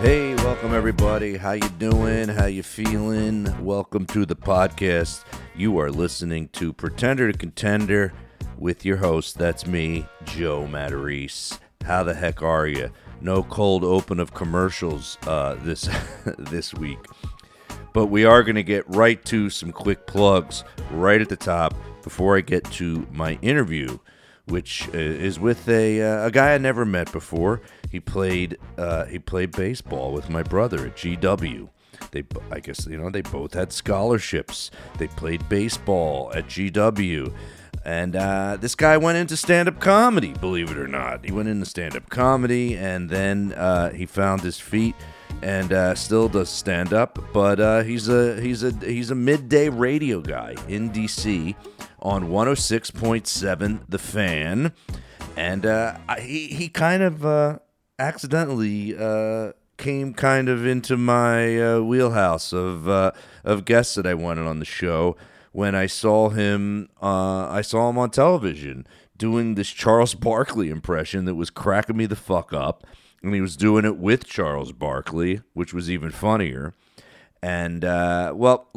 Hey, welcome everybody. How you doing? How you feeling? Welcome to the podcast. You are listening to Pretender to Contender with your host. That's me, Joe Matarese. How the heck are you? No cold open of commercials uh, this this week, but we are going to get right to some quick plugs right at the top before I get to my interview, which uh, is with a uh, a guy I never met before. He played uh, he played baseball with my brother at GW. They, I guess, you know, they both had scholarships. They played baseball at GW. And uh, this guy went into stand up comedy, believe it or not. He went into stand up comedy and then uh, he found his feet and uh, still does stand up. But uh, he's a he's a he's a midday radio guy in DC on 106.7 The Fan, and uh, he he kind of uh, accidentally uh, came kind of into my uh, wheelhouse of uh, of guests that I wanted on the show when I saw him. Uh, I saw him on television doing this Charles Barkley impression that was cracking me the fuck up, and he was doing it with Charles Barkley, which was even funnier. And uh, well,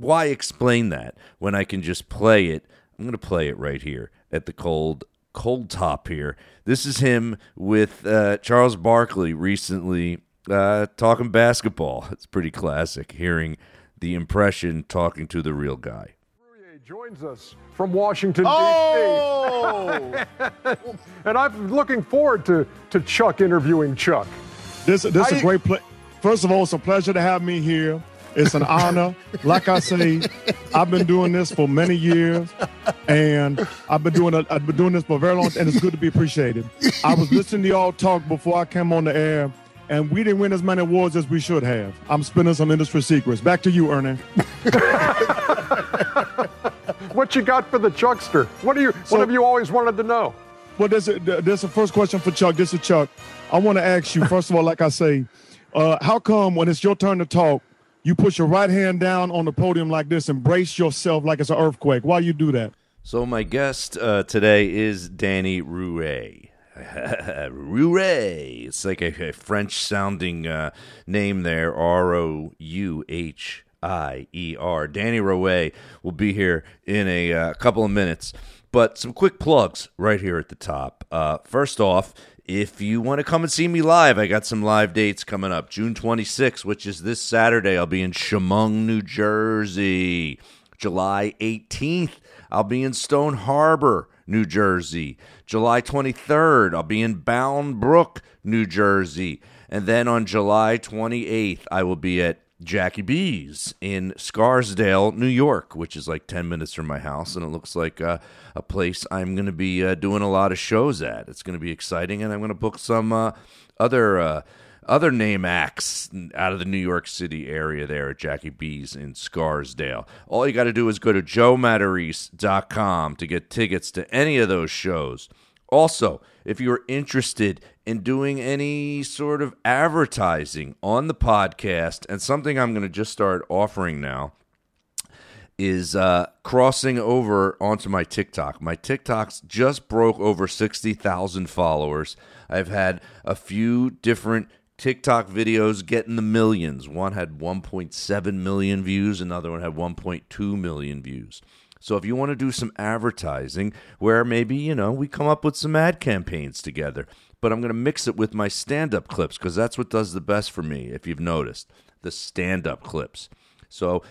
why explain that when I can just play it? I'm going to play it right here at the cold cold top here. This is him with uh, Charles Barkley recently uh, talking basketball. It's pretty classic hearing the impression talking to the real guy. joins us from Washington, Oh! D.C. and I'm looking forward to, to Chuck interviewing Chuck. This, this How is a great play. First of all, it's a pleasure to have me here. It's an honor. Like I say, I've been doing this for many years, and I've been doing it. I've been doing this for very long, and it's good to be appreciated. I was listening to y'all talk before I came on the air, and we didn't win as many awards as we should have. I'm spinning some industry secrets. Back to you, Ernie. What you got for the Chuckster? What do you? So- what have you always wanted to know? Well, there's a, there's a first question for Chuck. This is Chuck. I want to ask you, first of all, like I say, uh, how come when it's your turn to talk, you put your right hand down on the podium like this and brace yourself like it's an earthquake? Why you do that? So my guest uh, today is Danny Rouhier. Rouhier. It's like a, a French-sounding uh, name there. R O U H I E R. Danny Rouhier will be here in a uh, couple of minutes. But some quick plugs right here at the top. Uh, first off, if you want to come and see me live, I got some live dates coming up. June 26th, which is this Saturday, I'll be in Chemung, New Jersey. July 18th, I'll be in Stone Harbor, New Jersey. July 23rd, I'll be in Bound Brook, New Jersey. And then on July 28th, I will be at Jackie B's in Scarsdale, New York, which is like 10 minutes from my house. And it looks like uh, a place I'm going to be uh, doing a lot of shows at. It's going to be exciting. And I'm going to book some uh, other. Uh, other name acts out of the New York City area there at Jackie B's in Scarsdale. All you got to do is go to joematarese.com to get tickets to any of those shows. Also, if you're interested in doing any sort of advertising on the podcast, and something I'm going to just start offering now, is uh, crossing over onto my TikTok. My TikTok's just broke over 60,000 followers. I've had a few different TikTok videos get in the millions. One had 1.7 million views, another one had 1.2 million views. So if you want to do some advertising where maybe, you know, we come up with some ad campaigns together, but I'm going to mix it with my stand-up clips because that's what does the best for me if you've noticed, the stand-up clips. So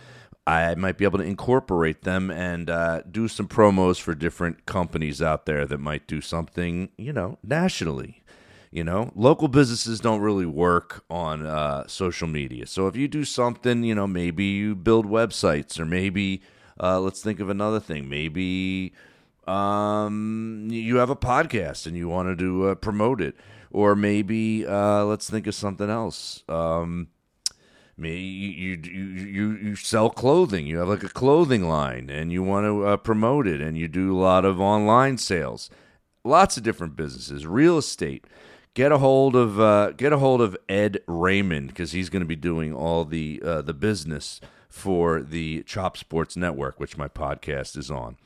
I might be able to incorporate them and uh, do some promos for different companies out there that might do something, you know, nationally. You know, local businesses don't really work on uh, social media. So if you do something, you know, maybe you build websites, or maybe uh, let's think of another thing. Maybe um, you have a podcast and you wanted to uh, promote it, or maybe uh, let's think of something else. Um, maybe you, you you you sell clothing. You have like a clothing line, and you want to uh, promote it, and you do a lot of online sales. Lots of different businesses, real estate. Get a hold of uh, get a hold of Ed Raymond because he's going to be doing all the uh, the business for the Chop Sports Network, which my podcast is on.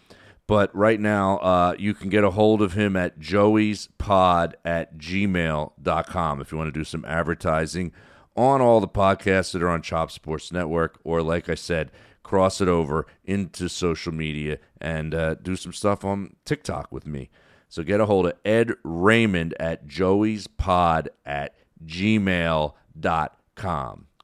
But right now, uh, you can get a hold of him at joeyspod at gmail.com if you want to do some advertising on all the podcasts that are on Chop Sports Network, or like I said, cross it over into social media and uh, do some stuff on TikTok with me. So get a hold of Ed Raymond at joeyspod at gmail.com.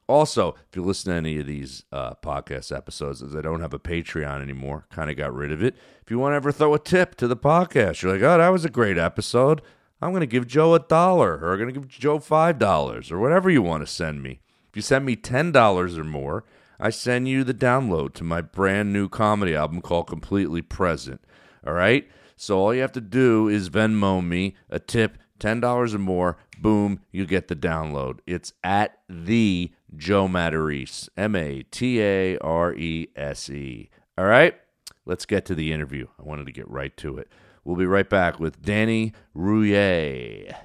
Also, if you listen to any of these uh, podcast episodes, as I don't have a Patreon anymore, kind of got rid of it. If you want to ever throw a tip to the podcast, you're like, oh, that was a great episode. I'm going to give Joe a dollar, or I'm going to give Joe five dollars, or whatever you want to send me. If you send me ten dollars or more, I send you the download to my brand new comedy album called Completely Present. All right. So all you have to do is Venmo me a tip, ten dollars or more. Boom, you get the download. It's at the Joe Matarese, M A T A R E S E. All right, let's get to the interview. I wanted to get right to it. We'll be right back with Danny Rouhier.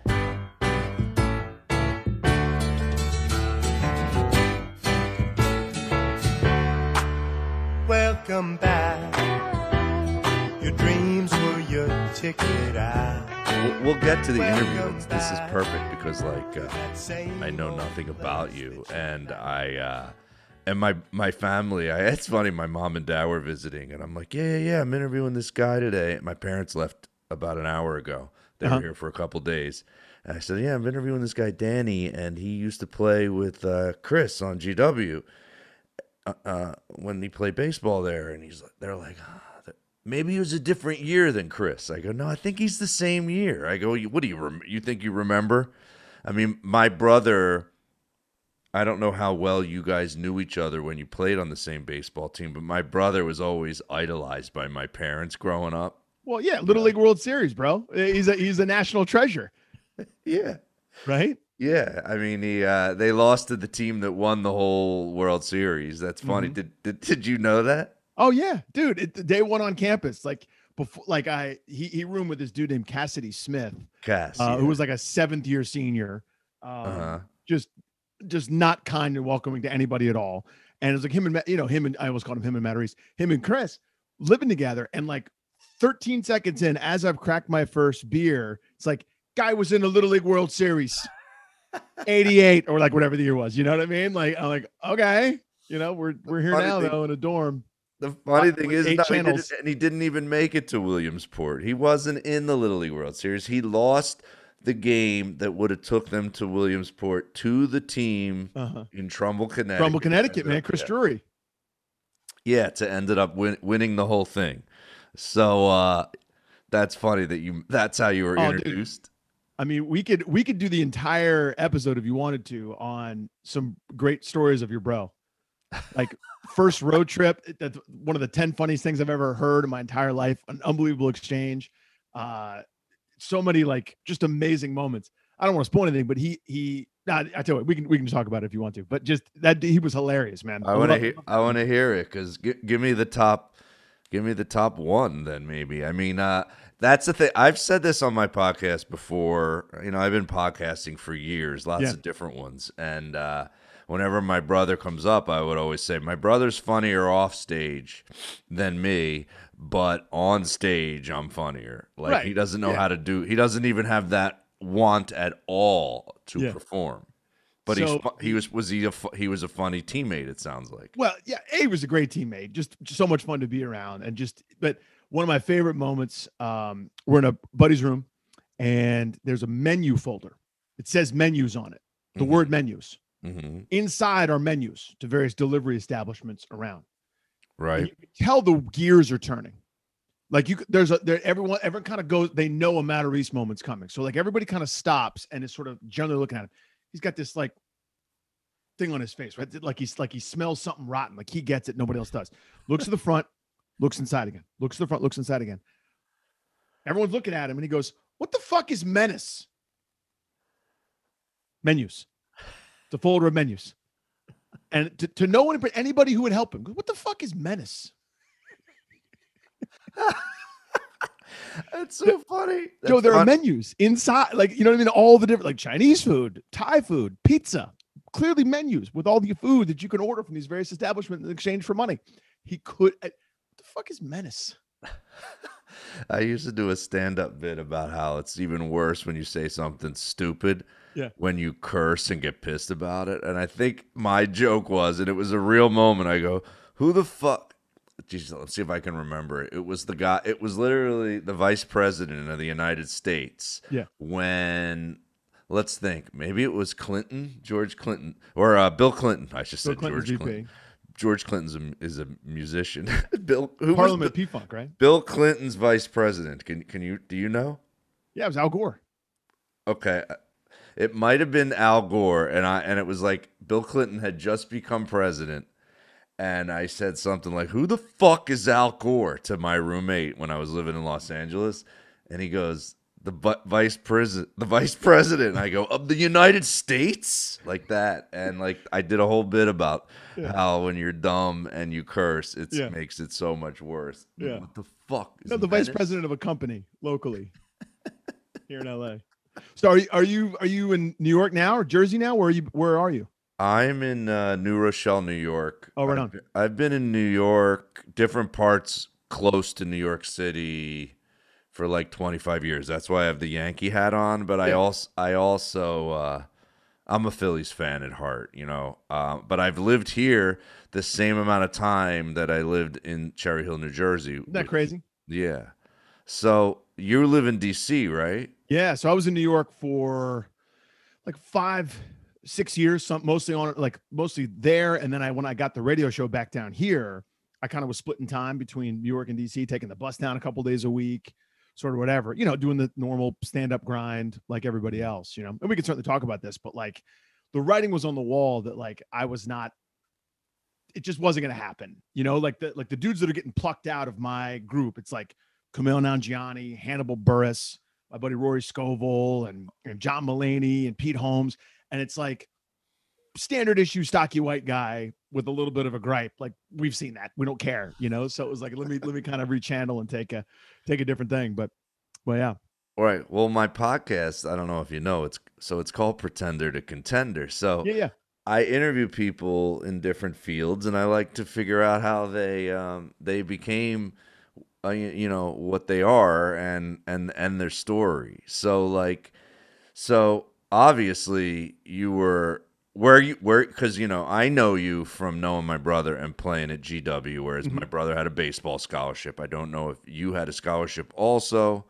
Welcome back. Your dreams were your ticket out. We'll, we'll get to the interview. This is perfect because, like, uh, I know nothing about you, and I uh, and my my family. I, it's funny. My mom and dad were visiting, and I'm like, yeah, yeah, yeah. I'm interviewing this guy today. My parents left about an hour ago. They Uh-huh. were here for a couple days. And I said, yeah, I'm interviewing this guy Danny, and he used to play with uh, Chris on GW uh, uh, when he played baseball there. And he's like, they're like, ah, th- maybe it was a different year than Chris. I go, no, I think he's the same year. I go, what do you rem- you think you remember? I mean, my brother. I don't know how well you guys knew each other when you played on the same baseball team, but my brother was always idolized by my parents growing up. Well, yeah, Little League World Series, bro. He's a he's a national treasure, Yeah. right? Yeah, I mean, he uh, they lost to the team that won the whole World Series. That's funny. Mm-hmm. Did, did did you know that? Oh yeah, dude. It, day one on campus, like before, like I he he roomed with this dude named Cassidy Smith, Cass, uh, yeah. who was like a seventh year senior, um, Uh-huh. just just not kind and welcoming to anybody at all. And it was like him and you know him and I always called him him and Matt him and Chris living together. And like 13 seconds in, as I've cracked my first beer, it's like guy was in the Little League World Series, 88 or like whatever the year was. You know what I mean? Like I'm like okay, you know we're we're here funny now thing- though in a dorm. The funny thing is, no, he didn't, and he didn't even make it to Williamsport. He wasn't in the Little League World Series. He lost the game that would have took them to Williamsport to the team Uh-huh. in Trumbull, Connecticut. Trumbull, Connecticut, man. Chris yeah. Drury. Yeah, to ended up win- winning the whole thing. So uh, that's funny that you. That's how you were Oh, dude. introduced. I mean, we could we could do the entire episode if you wanted to on some great stories of your bro. Like first road trip, that's one of the 10 funniest things I've ever heard in my entire life. An unbelievable exchange. Uh so many like just amazing moments. I don't want to spoil anything, but he he nah, I tell you what, we can we can talk about it if you want to. But just that he was hilarious, man. I want to hear. I want to hear it because g- give me the top. Give me the top one, then maybe. I mean, uh, that's the thing. I've said this on my podcast before. You know, I've been podcasting for years, lots Yeah. of different ones, and uh, whenever my brother comes up, I would always say my brother's funnier off stage than me, but on stage I'm funnier. Like Right. he doesn't know Yeah. how to do. He doesn't even have that want at all to Yeah. perform. But So- he was was he a he was a funny teammate. It sounds like. Well, yeah, A was a great teammate. Just, just so much fun to be around, and just. But one of my favorite moments, um, we're in a buddy's room, and there's a menu folder. It says menus on it. The Mhm. word menus. Hmm Inside are menus to various delivery establishments around. And Right. you can tell the gears are turning. Like you, there's a there. Everyone, everyone kind of goes. They know a Matarese moment's coming, so like everybody kind of stops and is sort of generally looking at him. He's got this like thing on his face, right? Like he's like he smells something rotten. Like he gets it, nobody else does. Looks to the front, looks inside again. Looks to the front, looks inside again. Everyone's looking at him, and he goes, "What the fuck is menace?" Menus. The folder of menus. And to, to no one, but anybody who would help him, what the fuck is menace? That's so funny. Joe, That's there are menus inside, like you know what I mean. All the different, like Chinese food, Thai food, pizza. Clearly, menus with all the food that you can order from these various establishments in exchange for money. He could. uh, What the fuck is menace? I used to do a stand-up bit about how it's even worse when you say something stupid. Yeah. When you curse and get pissed about it, and I think my joke was, and it was a real moment. I go, "Who the fuck?" Jesus, let's see if I can remember it. It was the guy. It was literally the vice president of the United States. Yeah. When let's think, maybe it was Clinton, George Clinton, or uh, Bill Clinton. I should say George VP. Clinton. George Clinton's a, is a musician. Bill, who was Parliament P Funk, right? Bill Clinton's vice president. Can can you do you know? Yeah, it was Al Gore. Okay, it might have been Al Gore, and I and it was like Bill Clinton had just become president, and I said something like, "Who the fuck is Al Gore?" to my roommate when I was living in Los Angeles, and he goes, "The bu- vice president, the vice president." And I go, "Of the United States," like that, and like I did a whole bit about how when you're dumb and you curse, it Yeah. makes it so much worse. Yeah. what the fuck? Is No, the vice president of a company locally here in LA. So are you are you are you in New York now or Jersey now? Where are you where are you? I'm in uh, New Rochelle, New York. Oh, right I've on. been- I've been in New York, different parts close to New York City for like 25 years. That's why I have the Yankee hat on. But I also, I also, uh, I'm a Phillies fan at heart, you know. Uh, but I've lived here the same amount of time that I lived in Cherry Hill, New Jersey. Isn't that which- crazy? Yeah. So you live in D.C., right? Yeah. So I was in New York for like five, six years, some mostly on like mostly there. And then I when I got the radio show back down here, I kind of was splitting time between New York and DC, taking the bus down a couple days a week, sort of whatever, you know, doing the normal stand-up grind like everybody else, you know. And we can certainly talk about this, but like the writing was on the wall that like I was not it just wasn't gonna happen. You know, like the like the dudes that are getting plucked out of my group, it's like Kumail Nanjiani, Hannibal Buress, my buddy Rory Scovel, and, and John Mulaney and Pete Holmes. And it's like standard issue stocky white guy with a little bit of a gripe. Like we've seen that. We don't care, you know. So it was like let me let me kind of rechannel and take a take a different thing. But well, yeah. All right. Well, my podcast, I don't know if you know, it's so it's called Pretender to Contender. So Yeah, yeah. I interview people in different fields, and I like to figure out how they um, they became, uh, you know, what they are, and and and their story. So like, so obviously you were where you where because you know I know you from knowing my brother and playing at GW, whereas my brother had a baseball scholarship. I don't know if you had a scholarship also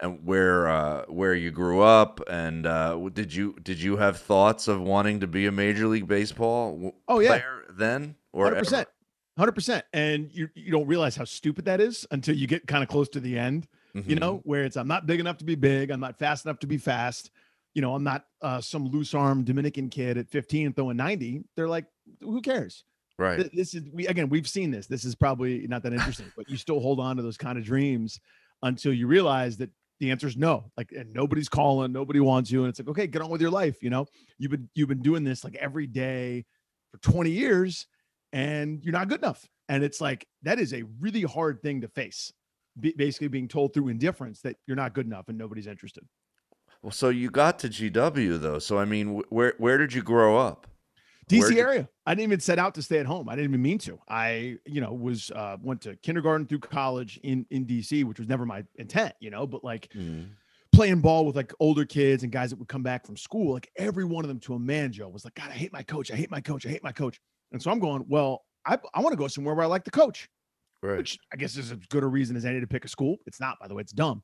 and where uh, where you grew up, and uh, did you did you have thoughts of wanting to be a major league baseball Oh, yeah. player then or Hundred ever? Percent, hundred percent. And you you don't realize how stupid that is until you get kind of close to the end. You Mhm. know, where it's I'm not big enough to be big, I'm not fast enough to be fast. You know, I'm not uh, some loose arm Dominican kid at 15 throwing 90. They're like, who cares? right? Th- This is we again. We've seen this. This is probably not that interesting, but you still hold on to those kind of dreams until you realize that the answer is no. Like, and nobody's calling, nobody wants you, and it's like, okay, get on with your life. You know, you've been you've been doing this like every day for 20 years, and you're not good enough. And it's like that is a really hard thing to face. Be, basically, being told through indifference that you're not good enough and nobody's interested. Well, so you got to GW though. So I mean, wh- where where did you grow up? DC Where'd area. I didn't even set out to stay at home. I didn't even mean to. I, you know, was uh went to kindergarten through college in in DC, which was never my intent, you know, but like playing ball with like older kids and guys that would come back from school, like every one of them to a man, Joe, was like, God, I hate my coach. I hate my coach. I hate my coach. And so I'm going, well, I, I want to go somewhere where I like the coach, Right. which I guess is as good a reason as any to pick a school. It's not, by the way, it's dumb.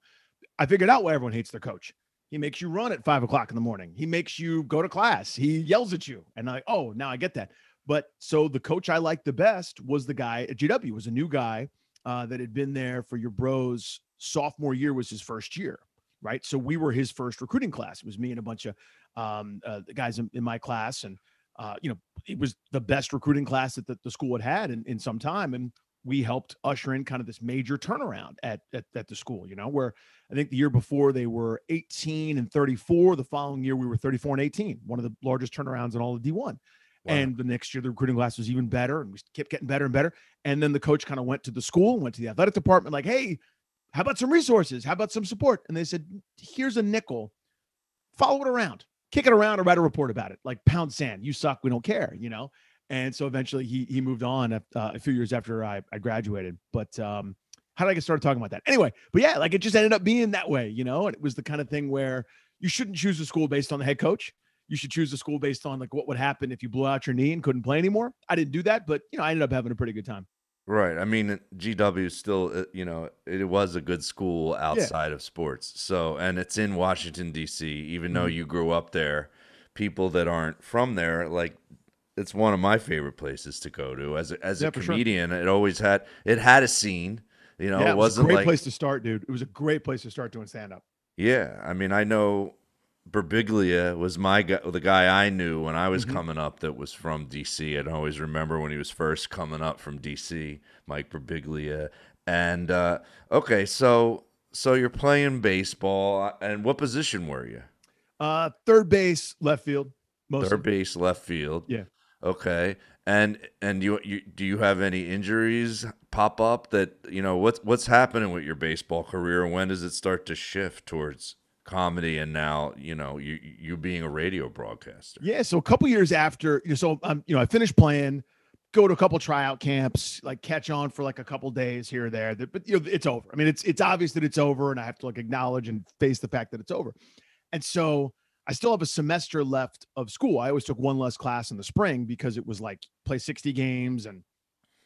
I figured out why everyone hates their coach. He makes you run at five o'clock in the morning. He makes you go to class. He yells at you. And I, oh, now I get that. But so the coach I liked the best was the guy at GW, was a new guy uh, that had been there for your bros. Sophomore year was his first year, right? So we were his first recruiting class. It was me and a bunch of um, uh, the guys in, in my class, and uh, you know, it was the best recruiting class that the, the school had had in, in some time, and we helped usher in kind of this major turnaround at, at at the school. You know, where I think the year before they were 18 and 34. The following year we were 34 and 18, one of the largest turnarounds in all of D1. Wow. And the next year, the recruiting class was even better, and we kept getting better and better. And then the coach kind of went to the school, went to the athletic department, like, "Hey, how about some resources? How about some support?" And they said, "Here's a nickel. Follow it around, kick it around, or write a report about it. Like pound sand. You suck. We don't care. You know." And so eventually, he he moved on uh, a few years after I, I graduated. But um, how did I get started talking about that? Anyway, but yeah, like it just ended up being that way, you know, and it was the kind of thing where you shouldn't choose a school based on the head coach. You should choose a school based on like what would happen if you blew out your knee and couldn't play anymore. I didn't do that, but you know, I ended up having a pretty good time. Right. I mean, GW still, uh, you know, it was a good school outside of sports. So, and it's in Washington D.C. Even though Mhm. you grew up there, people that aren't from there, like, it's one of my favorite places to go to. As a, as Yeah, a for sure. comedian, it always had it had a scene. You know, yeah, it it was a great like place to start, dude. It was a great place to start doing stand up. Yeah, I mean, I know Birbiglia was my guy, the guy I knew when I was Mhm. coming up that was from DC. I'd always remember when he was first coming up from DC, Mike Birbiglia. And uh, okay, so so you're playing baseball, and what position were you? Uh, third base, left field, mostly. Third base, left field. Yeah. Okay. And and you, you do you have any injuries pop up that you know what's what's happening with your baseball career? When does it start to shift towards comedy and now you know you you being a radio broadcaster? Yeah, so a couple years after, you so um, you know, I finished playing, go to a couple tryout camps, like catch on for like a couple days here or there. But you know, it's over. I mean, it's it's obvious that it's over, and I have to like acknowledge and face the fact that it's over. And so I still have a semester left of school. I always took one less class in the spring because it was like play 60 games and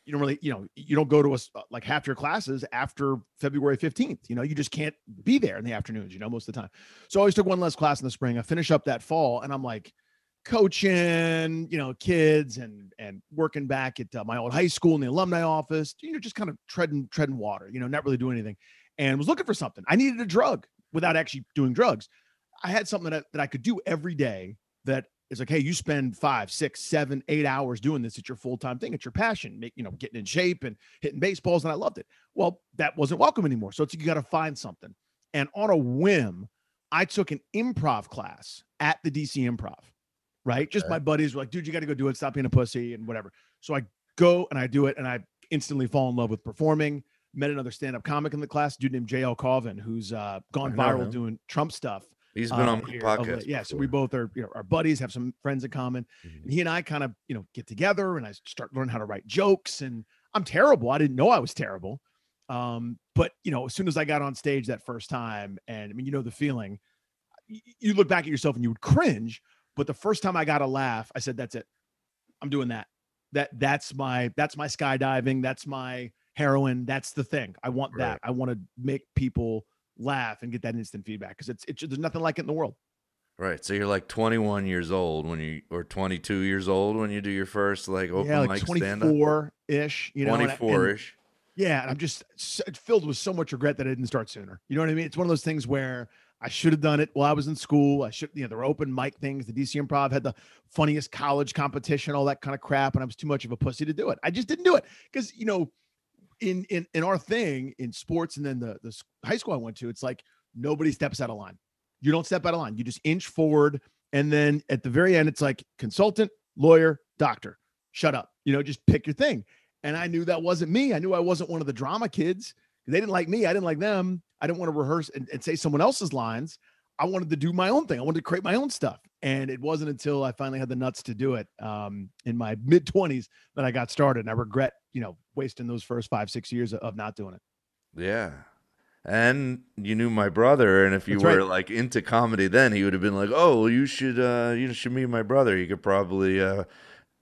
you don't really, you know, you don't go to us like half your classes after February 15th. You know, you just can't be there in the afternoons, you know, most of the time. So I always took one less class in the spring. I finish up that fall and I'm like coaching, you know, kids and and working back at uh, my old high school in the alumni office, you know, just kind of treading treading water, you know, not really doing anything. And was looking for something. I needed a drug without actually doing drugs. I had something that, that I could do every day that is like, hey, you spend five, six, seven, eight hours doing this. It's your full time thing. It's your passion. Make you know, getting in shape and hitting baseballs, and I loved it. Well, that wasn't welcome anymore. So it's you got to find something. And on a whim, I took an improv class at the DC Improv. Right, just my buddies were like, dude, you got to go do it. Stop being a pussy and whatever. So I go and I do it, and I instantly fall in love with performing. Met another stand-up comic in the class, a dude named JL Cauvin, who's uh, gone viral doing Trump stuff. He's been uh, on my of podcast. Yeah, so we both are, you know, our buddies have some friends in common. Mhm. And he and I kind of, you know, get together and I start learning how to write jokes. And I'm terrible. I didn't know I was terrible. Um, but you know, as soon as I got on stage that first time, and I mean, you know the feeling, you look back at yourself and you would cringe. But the first time I got a laugh, I said, That's it. I'm doing that. That that's my that's my skydiving. That's my heroin. That's the thing. I want that. I want to make people laugh and get that instant feedback because it's it's there's nothing like it in the world. Right. So you're like 21 years old when you, or 22 years old when you do your first like open yeah, like mic stand up. 24 ish, you know, and I- and- 24 ish. Yeah, and I'm just filled with so much regret that I didn't start sooner. You know what I mean? It's one of those things where I should have done it while I was in school. I should, you know, there were open mic things. The DC Improv had the funniest college competition, all that kind of crap, and I was too much of a pussy to do it. I just didn't do it because you know, in in in our thing in sports and then the the high school I went to, it's like nobody steps out of line. You don't step out of line. You just inch forward, and then at the very end, it's like consultant, lawyer, doctor. Shut up. You know, just pick your thing. And I knew that wasn't me. I knew I wasn't one of the drama kids. They didn't like me. I didn't like them. I didn't want to rehearse and, and say someone else's lines. I wanted to do my own thing. I wanted to create my own stuff. And it wasn't until I finally had the nuts to do it um, in my mid 20s that I got started. And I regret, you know, wasting those first five, six years of, not doing it. Yeah. And you knew my brother, and if you That's were right. like into comedy then, he would have been like, "Oh, well, you should, uh, you should meet my brother. He could probably uh,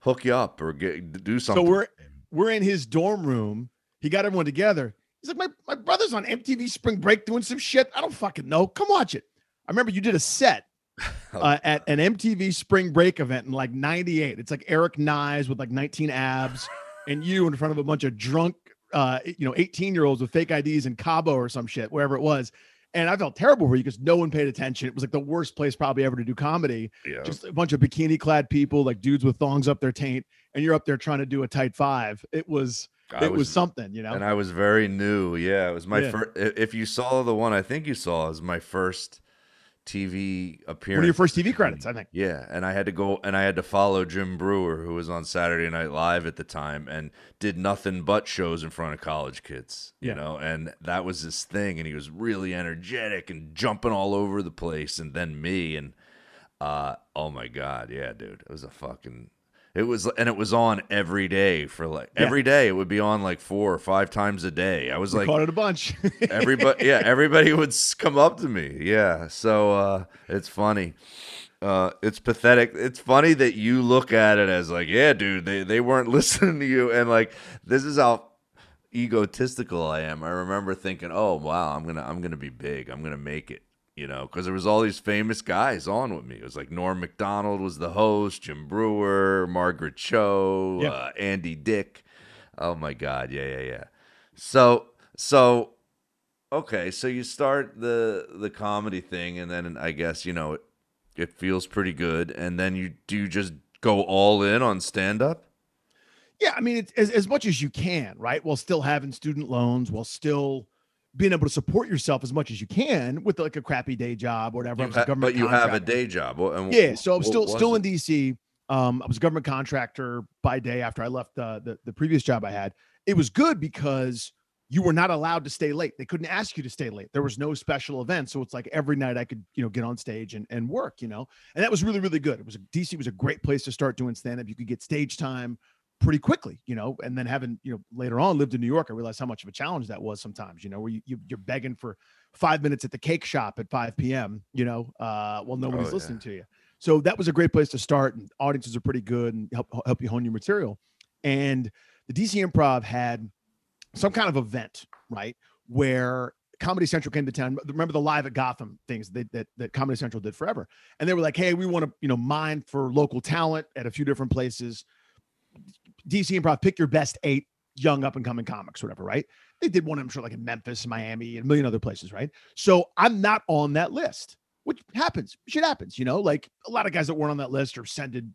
hook you up or get do something." So we're we're in his dorm room. He got everyone together. He's like, my, my brother's on MTV Spring Break doing some shit. I don't fucking know. Come watch it. I remember you did a set uh, at an MTV Spring Break event in like 98. It's like Eric Nies with like 19 abs and you in front of a bunch of drunk, uh, you know, 18 year olds with fake IDs in Cabo or some shit, wherever it was. And I felt terrible for you because no one paid attention. It was like the worst place probably ever to do comedy yeah. just a bunch of bikini clad people, like dudes with thongs up their taint, and you're up there trying to do a tight five. It was it was, something, you know. and I was very new. Yeah, it was my Yeah. first. If you saw the one I think you saw, is my first TV appearance. One of your first TV credits, I think. Yeah, and I had to go and I had to follow Jim Breuer, who was on Saturday Night Live at the time and did nothing but shows in front of college kids. You Yeah. know, and that was his thing, and he was really energetic and jumping all over the place. And then me, and uh, oh my god, yeah, dude, it was a fucking. It was, and it was on every day for like Yeah. every day. It would be on like four or five times a day. I was We like, caught it a bunch. everybody, yeah, everybody would come up to me. Yeah, so uh, it's funny. Uh, it's pathetic. It's funny that you look at it as like, yeah, dude, they they weren't listening to you, and like this is how egotistical I am. I remember thinking, oh wow, I'm gonna I'm gonna be big. I'm gonna make it. You know, because there was all these famous guys on with me. It was like Norm Macdonald was the host, Jim Breuer, Margaret Cho, Yep. uh, Andy Dick. Oh my God, yeah, yeah, yeah. So, so, okay, so you start the the comedy thing, and then I guess you know it, it feels pretty good, and then you do you just go all in on stand up. Yeah, I mean, it's as, as much as you can, right? While still having student loans, while still being able to support yourself as much as you can with like a crappy day job or whatever. I was a government but you have a day job. And Yeah, so I'm still still in? DC. Um, I was a government contractor by day after I left uh, the the previous job I had. It was good because you were not allowed to stay late. They couldn't ask you to stay late. There was no special event, so it's like every night I could you know get on stage and and work. You know, and that was really really good. It was DC was a great place to start doing stand up. You could get stage time pretty quickly, you know, and then having, you know, later on lived in New York, I realized how much of a challenge that was sometimes, you know, where you, you you're begging for five minutes at the cake shop at 5 p.m., you know, uh, while nobody's Oh, yeah. listening to you. So that was a great place to start, and audiences are pretty good and help help you hone your material. And the DC Improv had some kind of event, right, where Comedy Central came to town. Remember the live at Gotham things that that, that Comedy Central did forever, and they were like, "Hey, we want to, you know, mine for local talent at a few different places." DC Improv, pick your best eight young up and coming comics, whatever, right? They did one, I'm sure, like in Memphis, Miami, and a million other places, right? So I'm not on that list, which happens. Shit happens, you know. Like a lot of guys that weren't on that list are sending,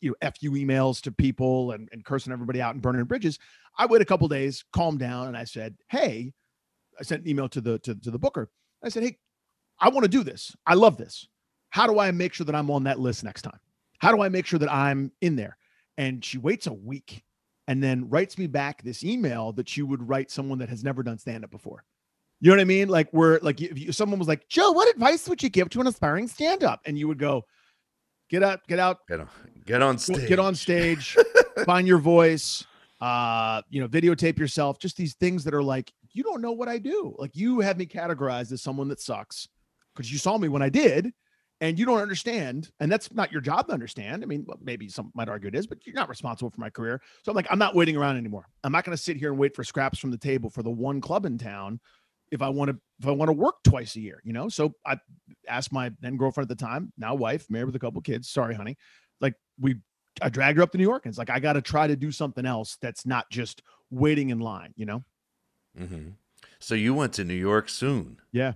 you know, fu emails to people and, and cursing everybody out and burning bridges. I wait a couple days, calm down, and I said, "Hey," I sent an email to the to, to the booker. I said, "Hey, I want to do this. I love this. How do I make sure that I'm on that list next time? How do I make sure that I'm in there?" And she waits a week and then writes me back this email that she would write someone that has never done stand up before. You know what I mean? Like where like if you, someone was like, "Joe, what advice would you give to an aspiring stand up?" and you would go, "Get out, get out, Get on, get on stage. get on stage, find your voice, uh, you know, videotape yourself, just these things that are like, you don't know what I do. Like you have me categorized as someone that sucks because you saw me when I did, and you don't understand. And that's not your job to understand. I mean, well, maybe some might argue it is, but you're not responsible for my career. So I'm like, I'm not waiting around anymore. I'm not going to sit here and wait for scraps from the table for the one club in town if I want to if I want to work twice a year, you know. So I asked my then girlfriend at the time, now wife, married with a couple kids. Sorry, honey. Like we I dragged her up to New York and it's like I got to try to do something else that's not just waiting in line, you know? hmm So you went to New York soon. Yeah.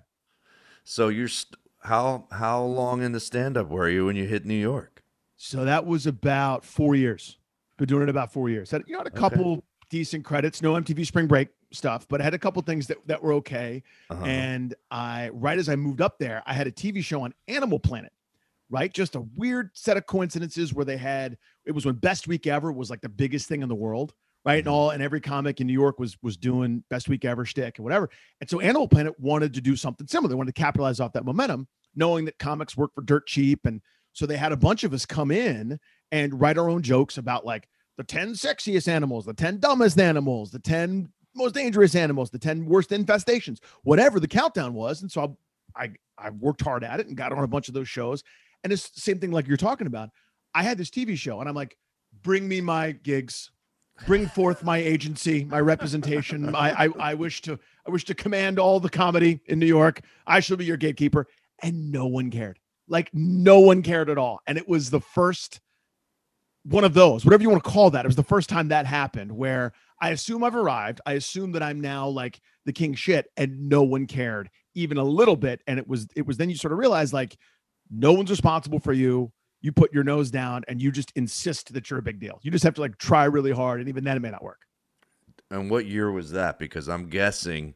So you're st- how how long in the stand up were you when you hit New York? So that was about 4 years. Been doing it about 4 years. Had you know had a Okay. couple decent credits, no MTV Spring Break stuff, but I had a couple things that that were okay. Uh-huh. And I, right as I moved up there, I had a TV show on Animal Planet, right? Just a weird set of coincidences where they had it was when Best Week Ever was like the biggest thing in the world, right? And Mhm. all and every comic in New York was was doing Best Week Ever shtick and whatever. And so Animal Planet wanted to do something similar. They wanted to capitalize off that momentum, knowing that comics work for dirt cheap. And so they had a bunch of us come in and write our own jokes about like the 10 sexiest animals, the 10 dumbest animals, the 10 most dangerous animals, the 10 worst infestations, whatever the countdown was. And so I, I, I worked hard at it and got on a bunch of those shows. And it's the same thing like you're talking about. I had this TV show and I'm like, bring me my gigs, bring forth my agency, my representation. I, I, I wish to, I wish to command all the comedy in New York. I shall be your gatekeeper. And no one cared. Like no one cared at all. And it was the first one of those, whatever you want to call that. It was the first time that happened where I assume I've arrived. I assume that I'm now like the king shit, and no one cared even a little bit. And it was, it was then you sort of realize like no one's responsible for you. You put your nose down and you just insist that you're a big deal. You just have to like try really hard, and even then it may not work. And what year was that? Because I'm guessing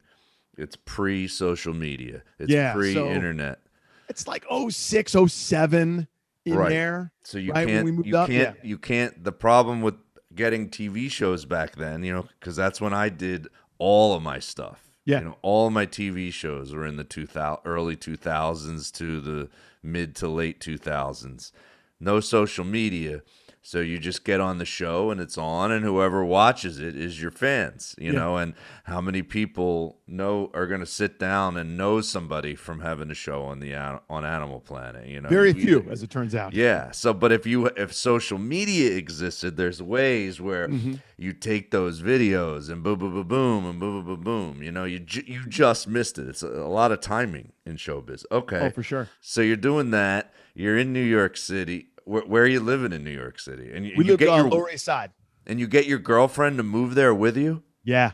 it's pre social media. It's Yeah, pre internet. It's like 06, 07 in Right. there. So you right can't we moved you up, can't you can't the problem with getting TV shows back then, you know, cuz that's when I did all of my stuff. Yeah. You know, all my TV shows were in the 2000 early 2000s to the mid to late 2000s. No social media. So you just get on the show and it's on, and whoever watches it is your fans, you Yeah. know. And how many people know are going to sit down and know somebody from having a show on the on Animal Planet? You know, Very few, as it turns out. Yeah. So, but if you if social media existed, there's ways where Mm-hmm. you take those videos and boom, boom, boom, boom, and boom, boom, boom, boom. You know, you ju- you just missed it. It's a, a lot of timing in showbiz. Okay. Oh, for sure. So you're doing that. You're in New York City. Where, where are you living in New York City? And you, We you on your Lower East Side. and you get your girlfriend to move there with you. Yeah.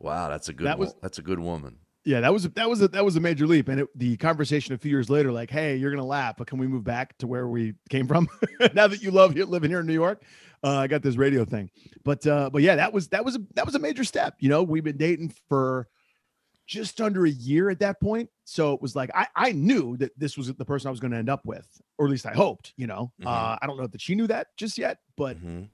Wow, that's a good. That was- that's a good woman. Yeah, that was a, that was a, that was a major leap, and it, the conversation a few years later, like, "Hey, you're gonna laugh, but can we move back to where we came from? now that you love here, living here in New York, uh, I got this radio thing." But uh, but yeah, that was that was a, that was a major step. You know, we've been dating for just under a year at that point, so it was like I I knew that this was the person I was going to end up with, or at least I hoped. You know, Mhm. uh, I don't know that she knew that just yet, but Mhm.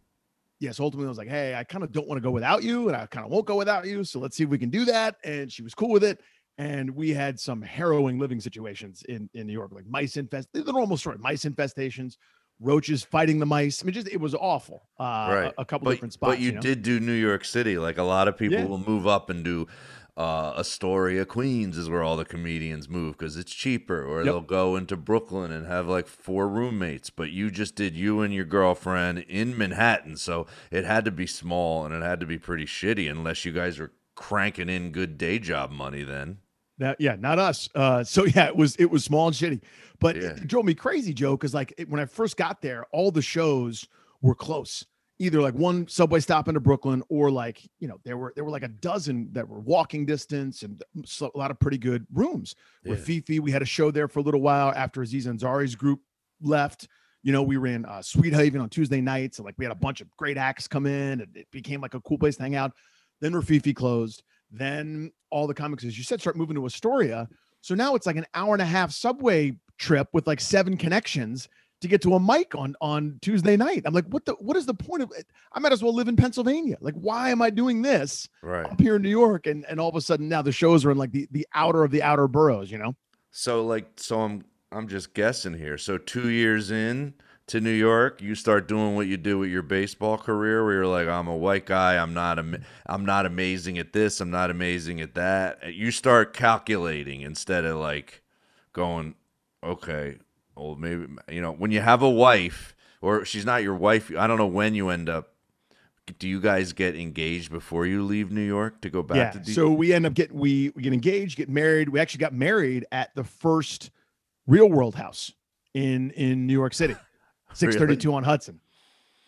yes, ultimately I was like, hey, I kind of don't want to go without you, and I kind of won't go without you. So let's see if we can do that. And she was cool with it. And we had some harrowing living situations in, in New York, like mice infest, the normal story, mice infestations, roaches fighting the mice. I mean, just it was awful. Uh, right. a, a couple but, different spots. But you, know? did do New York City. Like a lot of people Yeah. will move up and do uh, Astoria, Queens is where all the comedians move because it's cheaper. Or Yep. they'll go into Brooklyn and have like four roommates. But you just did you and your girlfriend in Manhattan, so it had to be small and it had to be pretty shitty unless you guys were cranking in good day job money. Then That yeah, not us. Uh, so yeah, it was it was small and shitty, but Yeah. it drove me crazy, Joe. Because like it, when I first got there, all the shows were close. Either like one subway stop into Brooklyn, or like you know there were there were like a dozen that were walking distance, and a lot of pretty good rooms. With Fifi, we had a show there for a little while after Aziz Ansari's group left. You know, we ran uh, Sweet Haven on Tuesday nights, and like we had a bunch of great acts come in, and it became like a cool place to hang out. Then Rififi closed. Then all the comics, as you said, start moving to Astoria. So now it's like an hour and a half subway trip with like seven connections to get to a mic on on Tuesday night. I'm like, what the what is the point of it? I might as well live in Pennsylvania. Like, why am I doing this right. up here in New York? And and all of a sudden now the shows are in like the the outer of the outer boroughs, you know? So like so I'm I'm just guessing here. So 2 years in to New York, you start doing what you do with your baseball career where you're like I'm a white guy, I'm not am- I'm not amazing at this, I'm not amazing at that. You start calculating instead of like going okay, well maybe you know, when you have a wife or she's not your wife, I don't know when you end up do you guys get engaged before you leave New York to go back yeah. to D- so we end up getting we we get engaged, get married. We actually got married at the first Real World house in in New York City, six thirty two on Hudson,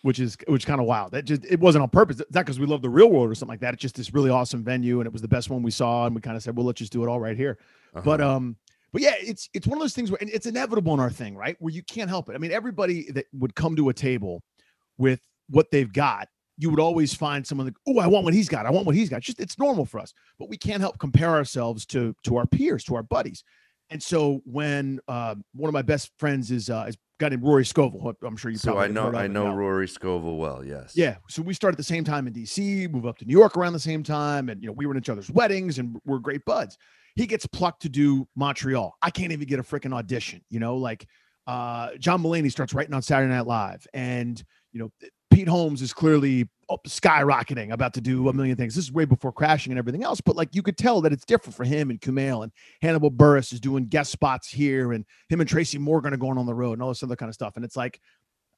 which is which kind of wild. That just it wasn't on purpose. It's not because we love the Real World or something like that. It's just this really awesome venue, and it was the best one we saw. And we kind of said, well, let's just do it all right here. Uh-huh. But um, but yeah, it's it's one of those things where and it's inevitable in our thing, right? Where you can't help it. I mean, everybody that would come to a table with what they've got, you would always find someone like, oh, I want what he's got. I want what he's got. It's just it's normal for us, but we can't help compare ourselves to to our peers, to our buddies. And so when uh, one of my best friends is uh, is a guy named Rory Scovel, who I'm sure you so probably I know I know Rory Scovel well, yes. yeah. So we started at the same time in DC, move up to New York around the same time. And, you know, we were in each other's weddings and we're great buds. He gets plucked to do Montreal. I can't even get a freaking audition, you know, like uh, John Mulaney starts writing on Saturday Night Live. And, you know, Pete Holmes is clearly skyrocketing, about to do a million things. This is way before crashing and everything else. But like you could tell that it's different for him and Kumail and Hannibal Buress is doing guest spots here and him and Tracy Morgan are going on the road and all this other kind of stuff. And it's like,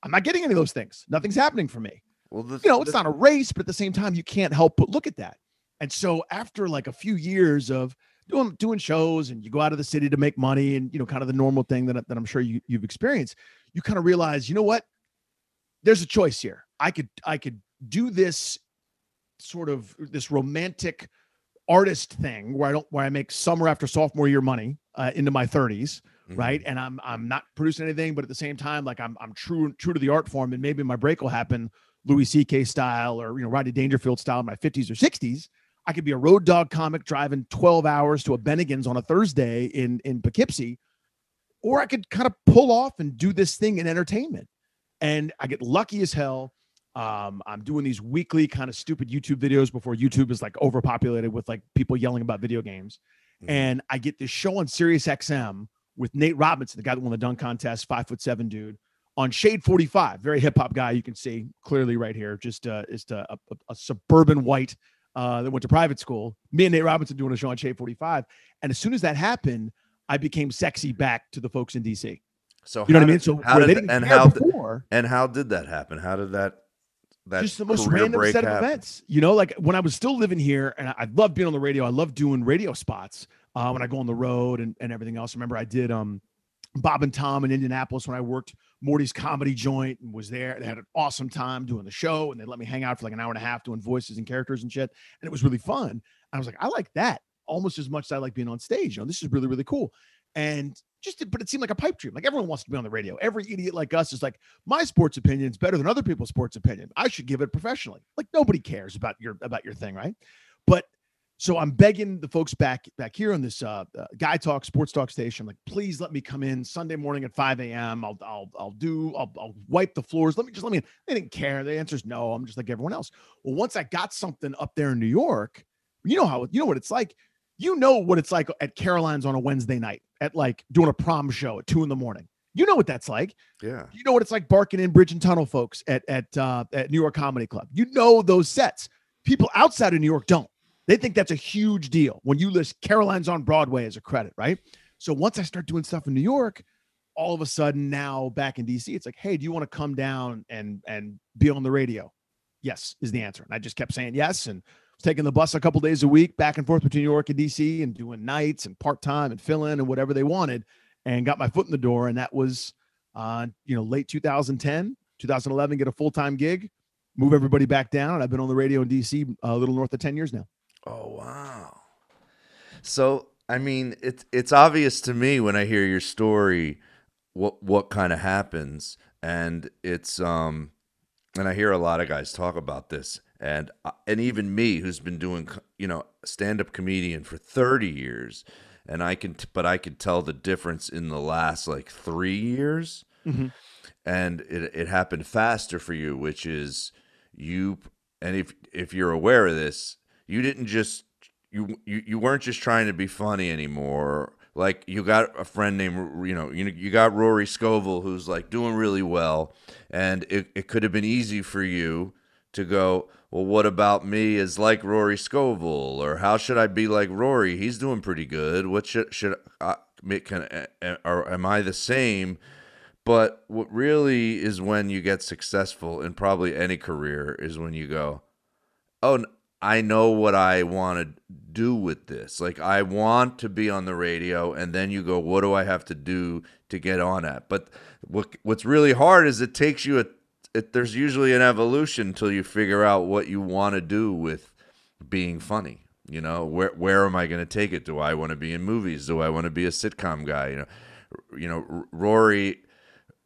I'm not getting any of those things. Nothing's happening for me Well, the, you know, it's the- not a race, but at the same time, you can't help but look at that. And so after like a few years of doing doing shows and you go out of the city to make money and you know, kind of the normal thing that, that I'm sure you, you've experienced, you kind of realize, you know what? There's a choice here. I could I could do this sort of this romantic artist thing where I don't where I make summer after sophomore year money uh, into my 30s Mhm. right? And I'm I'm not producing anything, but at the same time, like I'm I'm true true to the art form, and maybe my break will happen Louis C.K. style or you know Rodney Dangerfield style in my 50s or 60s. I could be a road dog comic driving 12 hours to a Bennigan's on a Thursday in in Poughkeepsie, or I could kind of pull off and do this thing in entertainment. And I get lucky as hell. Um, I'm doing these weekly kind of stupid YouTube videos before YouTube is like overpopulated with like people yelling about video games. Mhm. And I get this show on Sirius XM with Nate Robinson, the guy that won the dunk contest, five foot seven dude, on Shade 45. Very hip hop guy. You can see clearly right here. Just uh, just a, a, a suburban white uh, that went to private school. Me and Nate Robinson doing a show on Shade 45. And as soon as that happened, I became sexy back to the folks in DC. So You know what I mean? So how did and how did- before, and how did that happen? How did that that just the most random set of events. You know, like when I was still living here, and I, I love being on the radio. I love doing radio spots uh, when I go on the road and, and everything else. Remember, I did um Bob and Tom in Indianapolis when I worked Morty's comedy joint and was there. They had an awesome time doing the show, and they let me hang out for like an hour and a half doing voices and characters and shit. And it was really fun. I was like, I like that almost as much as I like being on stage. You know, this is really really cool. And just, but it seemed like a pipe dream. Like everyone wants to be on the radio. Every idiot like us is like, my sports opinion is better than other people's sports opinion. I should give it professionally. Like nobody cares about your about your thing, right? So I'm begging the folks back back here on this uh, uh, Guy Talk Sports Talk station, like, please let me come in Sunday morning at 5 a.m. I'll I'll I'll do I'll, I'll wipe the floors. Let me just let me in. They didn't care. The answer is no. I'm just like everyone else. Well, once I got something up there in New York, you know how you know what it's like. You know what it's like at Caroline's on a Wednesday night at like doing a prom show at two in the morning. You know what that's like. Yeah. You know what it's like barking in Bridge and Tunnel folks at at uh, at New York Comedy Club. You know those sets. People outside of New York don't. They think that's a huge deal when you list Caroline's on Broadway as a credit, right? So once I start doing stuff in New York, all of a sudden now back in DC, it's like, hey, do you want to come down and and be on the radio? Yes, is the answer. And I just kept saying yes and was taking the bus a couple days a week back and forth between New York and DC and doing nights and part time and fill in and whatever they wanted and got my foot in the door. And that was, uh, you know, late 2010, 2011, get a full time gig, move everybody back down. And I've been on the radio in DC a little north of 10 years now. Oh wow. So I mean, it's it's obvious to me when I hear your story what what kind of happens, and it's um, and I hear a lot of guys talk about this, and uh, and even me who's been doing you know stand up comedian for thirty years, and I can t- but I can tell the difference in the last like three years, and it it happened faster for you, which is you and if if you're aware of this, you didn't just you you, you weren't just trying to be funny anymore. Like you got a friend named you know you you got Rory Scovel who's like doing really well, and it, it could have been easy for you to go. Well, what about me is like Rory Scovel, or how should I be like Rory? He's doing pretty good. What should should I? Can or am I the same? But what really is when you get successful in probably any career is when you go, oh, I know what I want to do with this. Like, I want to be on the radio, and then you go, what do I have to do to get on at? But what what's really hard is it takes you a, it, there's usually an evolution until you figure out what you want to do with being funny. You know, where where am I going to take it? Do I want to be in movies? Do I want to be a sitcom guy? You know, you know, Rory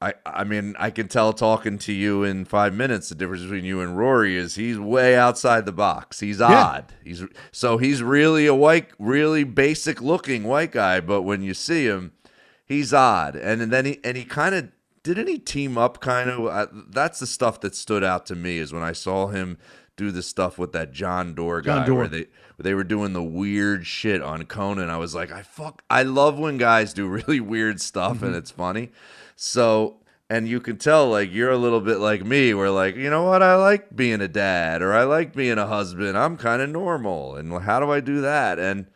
I, I mean, I can tell talking to you in five minutes. The difference between you and Rory is he's way outside the box. He's odd. He's so he's really a white, really basic looking white guy. But when you see him, he's odd. And, then he and he kind of didn't he team up kind of. Uh, that's the stuff that stood out to me is when I saw him do the stuff with that John Doerr guy John where Doerr. they where they were doing the weird shit on Conan. I was like, I fuck, I love when guys do really weird stuff and mm-hmm. it's funny. So, and you can tell like you're a little bit like me, where like, you know what, I like being a dad or I like being a husband. I'm kind of normal. And how do I do that? And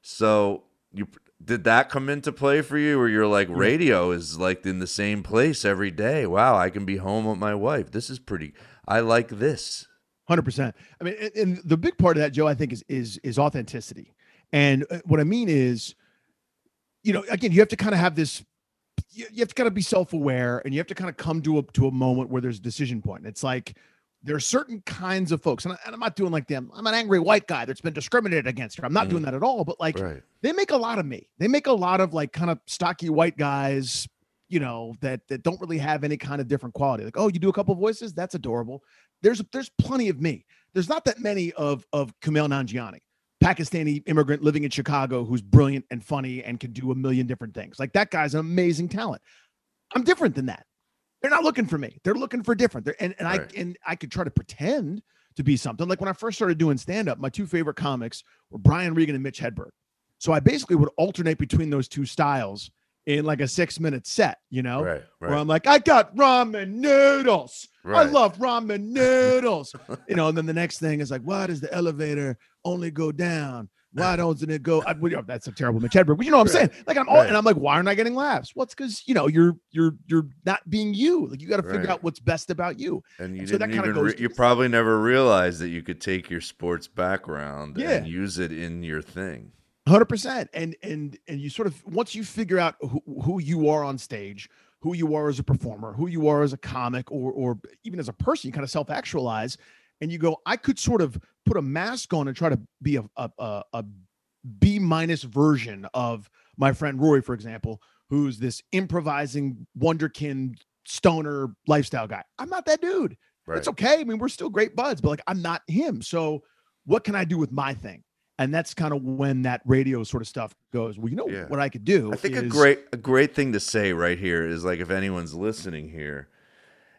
so you did that come into play for you where you're like radio is like in the same place every day. Wow, I can be home with my wife. This is pretty I like this. Hundred percent. I mean, and, the big part of that, Joe, I think is is is authenticity. And uh, what I mean is, you know, again, you have to kind of have this. You, have to kind of be self aware, and you have to kind of come to a to a moment where there's a decision point. It's like there are certain kinds of folks, and, I, and I'm not doing like them. I'm an angry white guy that's been discriminated against. Or I'm not doing that at all. But like, Right. they make a lot of me. They make a lot of like kind of stocky white guys, you know, that that don't really have any kind of different quality. Like, oh, you do a couple voices, that's adorable. There's there's plenty of me. There's not that many of of Kumail Nanjiani, Pakistani immigrant living in Chicago who's brilliant and funny and can do a million different things. Like that guy's an amazing talent. I'm different than that. They're not looking for me. They're looking for different. They're, and and Right. I and I could try to pretend to be something. Like when I first started doing stand up, my two favorite comics were Brian Regan and Mitch Hedberg. So I basically would alternate between those two styles in like a six minute set, you know, Right, where I'm like, I got ramen noodles. I love ramen noodles. you know, and then the next thing is like, why does the elevator only go down? Why doesn't it go? I, well, that's a terrible Mitch Hedberg, but you know what I'm saying? Like I'm all, Right. and I'm like, why aren't I getting laughs? What's because you know you're you're you're not being you. Like you got to figure Right. out what's best about you. And you so that didn't kinda even goes re- you probably never realized that you could take your sports background Yeah. and use it in your thing. Hundred percent. And and and you sort of once you figure out who, who you are on stage, who you are as a performer, who you are as a comic, or or even as a person, you kind of self actualize, and you go, I could sort of put a mask on and try to be a a, a, a B minus version of my friend Rory, for example, who's this improvising wonderkin stoner lifestyle guy. I'm not that dude. Right. It's okay. I mean, we're still great buds, but like I'm not him. So what can I do with my thing? And that's kind of when that radio sort of stuff goes. Well, you know Yeah. what I could do. I think a great a great thing to say right here is like if anyone's listening here,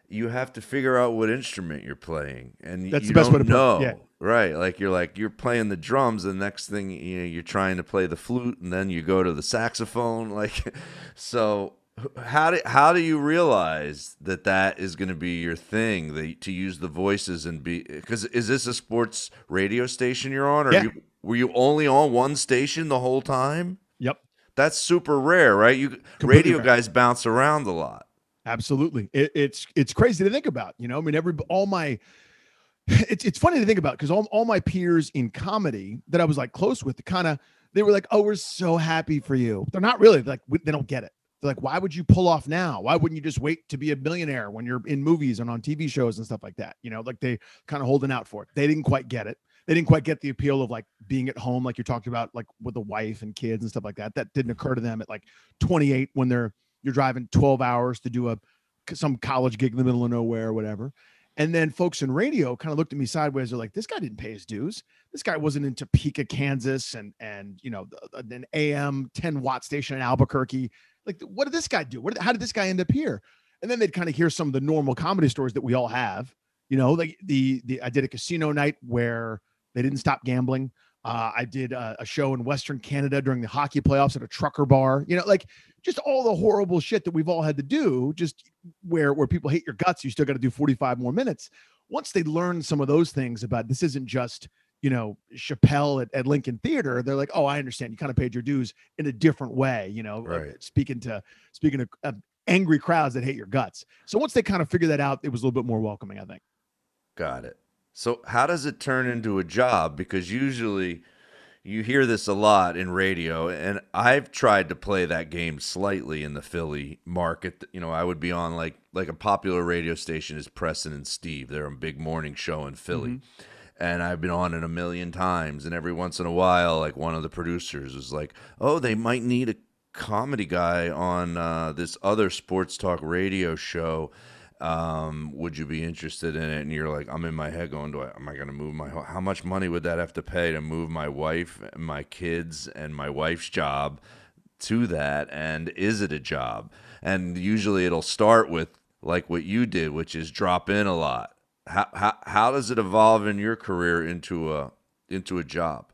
you have to figure out what instrument you're playing, and That's you the best way don't to know, yeah. right? Like you're like you're playing the drums, the next thing you know, you're trying to play the flute, and then you go to the saxophone. Like, so how do how do you realize that that is going to be your thing? That to use the voices and be because is this a sports radio station you're on, or Yeah. you, were you only on one station the whole time? Yep, That's super rare, right? You Completely radio rare. guys bounce around a lot. absolutely. It, it's it's crazy to think about. You know, I mean, every all my it's it's funny to think about because all, all my peers in comedy that I was like close with, kind of they were like, "Oh, we're so happy for you." They're not really like we- they don't get it. They're like, "Why would you pull off now? Why wouldn't you just wait to be a millionaire when you're in movies and on TV shows and stuff like that?" You know, like they kind of holding out for it. They didn't quite get it. They didn't quite get the appeal of like being at home, like you talked about, like with a wife and kids and stuff like that. That didn't occur to them at like 28 when they're you're driving 12 hours to do a some college gig in the middle of nowhere or whatever. And then folks in radio kind of looked at me sideways. They're like, "This guy didn't pay his dues. This guy wasn't in Topeka, Kansas, and and you know uh, an AM 10 watt station in Albuquerque. Like, what did this guy do? What, did- how did this guy end up here?" And then they'd kind of hear some of the normal comedy stories that we all have. You know, like the the I did a casino night where they didn't stop gambling. Uh, I did a, a show in Western Canada during the hockey playoffs at a trucker bar. You know, like just all the horrible shit that we've all had to do. Just where where people hate your guts, you still got to do 45 more minutes. Once they learn some of those things about this isn't just you know Chappelle at, at Lincoln Theater, they're like, oh, I understand. You kind of paid your dues in a different way. You know, uh, Right. speaking to speaking to uh, angry crowds that hate your guts. So once they kind of figure that out, it was a little bit more welcoming, I think. Got it. So how does it turn into a job? Because usually you hear this a lot in radio, and I've tried to play that game slightly in the Philly market. You know, I would be on like like a popular radio station is Preston and Steve. They're a big morning show in Philly. And I've been on it a million times, and every once in a while, like one of the producers is like, "Oh, they might need a comedy guy on uh, this other sports talk radio show. Um, would you be interested in it?" And you're like, "I'm in my head going, Do I, am I going to move my? How much money would that have to pay to move my wife, and my kids, and my wife's job to that? And is it a job? And usually, it'll start with like what you did, which is drop in a lot. How how how does it evolve in your career into a into a job?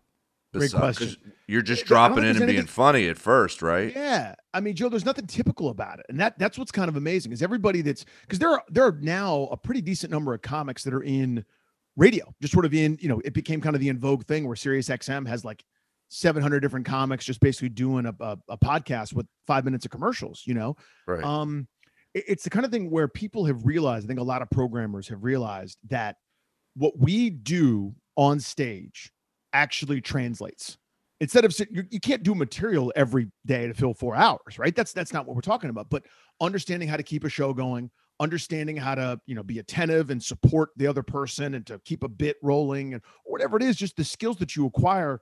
Great question. You're just dropping in and being anything- funny at first, right? Yeah, I mean, Joe, there's nothing typical about it, and that that's what's kind of amazing is everybody that's because there are there are now a pretty decent number of comics that are in radio, just sort of in you know it became kind of the in vogue thing where Sirius XM has like 700 different comics just basically doing a, a, a podcast with five minutes of commercials, you know. Right. Um, it- it's the kind of thing where people have realized. I think a lot of programmers have realized that what we do on stage actually translates. Instead of you can't do material every day to fill four hours, right? That's that's not what we're talking about. But understanding how to keep a show going, understanding how to you know be attentive and support the other person, and to keep a bit rolling, and whatever it is, just the skills that you acquire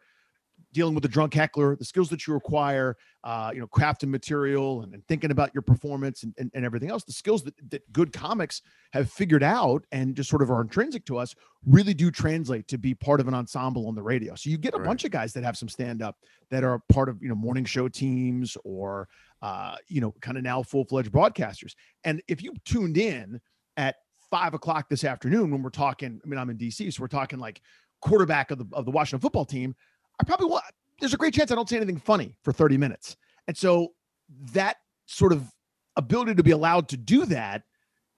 dealing with the drunk heckler, the skills that you require, uh, you know, crafting material and, and thinking about your performance and, and, and everything else, the skills that, that good comics have figured out and just sort of are intrinsic to us really do translate to be part of an ensemble on the radio. So you get a Right. bunch of guys that have some stand up that are part of, you know, morning show teams or, uh, you know, kind of now full fledged broadcasters. And if you tuned in at five o'clock this afternoon when we're talking, I mean, I'm in DC, so we're talking like quarterback of the, of the Washington football team, I probably want, there's a great chance I don't say anything funny for 30 minutes. And so that sort of ability to be allowed to do that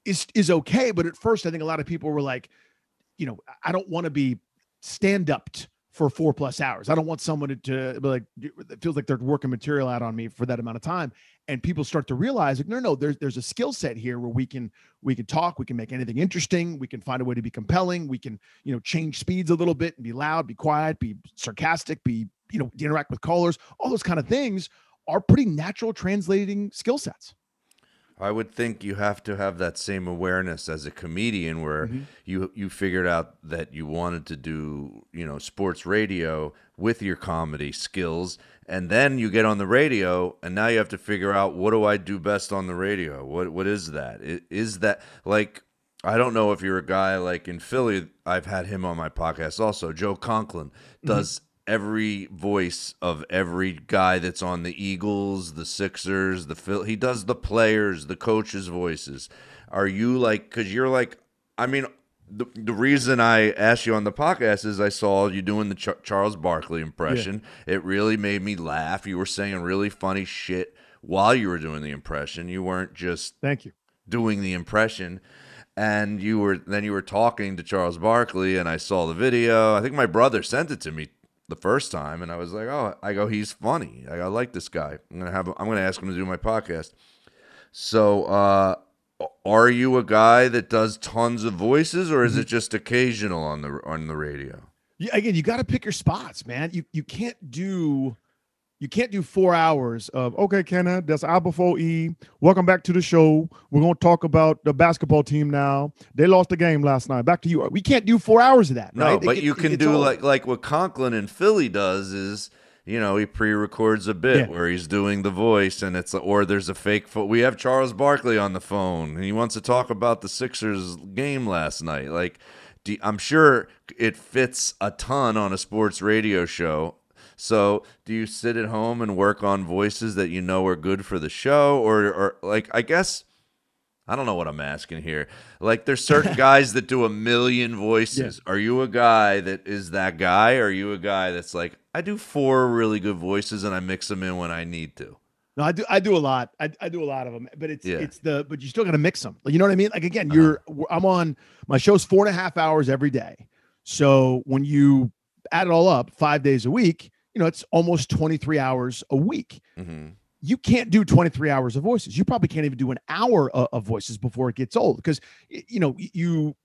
is is okay. But at first, I think a lot of people were like, you know, I don't want to be stand up for four plus hours. I don't want someone to, to be like it feels like they're working material out on me for that amount of time. And people start to realize like, no, no, there's there's a skill set here where we can we can talk, we can make anything interesting, we can find a way to be compelling, we can, you know, change speeds a little bit and be loud, be quiet, be sarcastic, be, you know, interact with callers, all those kind of things are pretty natural translating skill sets. I would think you have to have that same awareness as a comedian where Mm-hmm. you you figured out that you wanted to do, you know, sports radio with your comedy skills and then you get on the radio and now you have to figure out what do I do best on the radio? What what is that? Is that like I don't know if you're a guy like in Philly, I've had him on my podcast also. Joe Conklin does every voice of every guy that's on the Eagles, the Sixers, the Phil. He does the players, the coaches' voices. Are you like? Because you're like. I mean, the the reason I asked you on the podcast is I saw you doing the Ch- Charles Barkley impression. It really made me laugh. You were saying really funny shit while you were doing the impression. You weren't just Thank you. doing the impression and you were then you were talking to Charles Barkley and I saw the video. I think my brother sent it to me the first time and I was like, "Oh, I go he's funny. I, I like this guy. I'm going to have I'm going to ask him to do my podcast." So, uh are you a guy that does tons of voices or is it just occasional on the on the radio? Yeah, again, you got to pick your spots, man. You you can't do you can't do four hours of Okay, Kenna, that's Alpha 4E. Welcome back to the show. We're going to talk about the basketball team now. They lost the game last night. Back to you. we can't do four hours of that. No, right? But get- you it can do old. like like what Conklin in Philly does is you know he pre-records a bit Yeah. where he's doing the voice and it's or there's a fake fo- we have Charles Barkley on the phone and he wants to talk about the Sixers game last night like I'm sure it fits a ton on a sports radio show so do you sit at home and work on voices that you know are good for the show or or like I guess I don't know what I'm asking here. Like, there's certain guys that do a million voices. Are you a guy that is that guy? Or are you a guy that's like, I do four really good voices and I mix them in when I need to? No, I do. I do a lot. I, I do a lot of them, but it's Yeah. it's the but you still got to mix them. You know what I mean? Like again, uh-huh. you're I'm on my show's four and a half hours every day. So when you add it all up, five days a week, you know it's almost 23 hours a week. hmm You can't do 23 hours of voices. You probably can't even do an hour of, of voices before it gets old because you know you.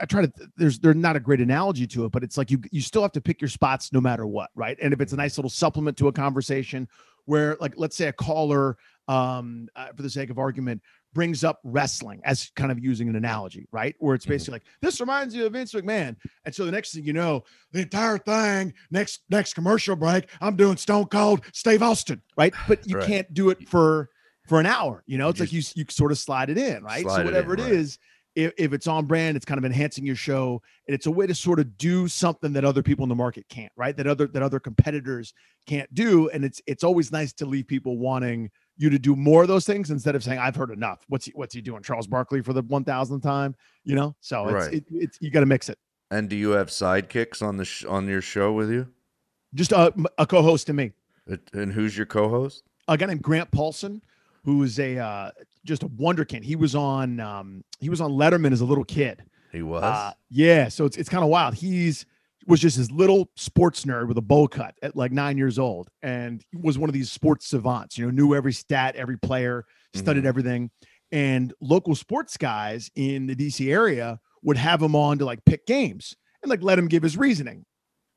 I try to. There's there's not a great analogy to it, but it's like you you still have to pick your spots no matter what, right? And if it's a nice little supplement to a conversation, where like let's say a caller, um, uh, for the sake of argument, brings up wrestling as kind of using an analogy, right? Where it's Mhm. basically like this reminds you of Vince McMahon, and so the next thing you know, the entire thing next next commercial break, I'm doing Stone Cold Steve Austin, right? But you Right. can't do it for for an hour. You know, You it's like you you sort of slide it in, right? So it whatever in, it right. is, if, if it's on brand, it's kind of enhancing your show, and it's a way to sort of do something that other people in the market can't, right? That other that other competitors can't do, and it's it's always nice to leave people wanting you to do more of those things instead of saying I've heard enough. What's he what's he doing, Charles Barkley for the one thousandth time? You know, so it's Right. it, it's you got to mix it. And do you have sidekicks on the sh- on your show with you? Just a, a co-host to me, It- And who's your co-host? a guy named Grant Paulsen, who is a uh, just a wonderkind. He was on um, he was on Letterman as a little kid. He was. Uh, yeah, so it's it's kind of wild. He's was just this little sports nerd with a bowl cut at like nine years old, and was one of these sports savants. You know, knew every stat, every player, studied mm-hmm. everything. And local sports guys in the DC area would have him on to like pick games and like let him give his reasoning.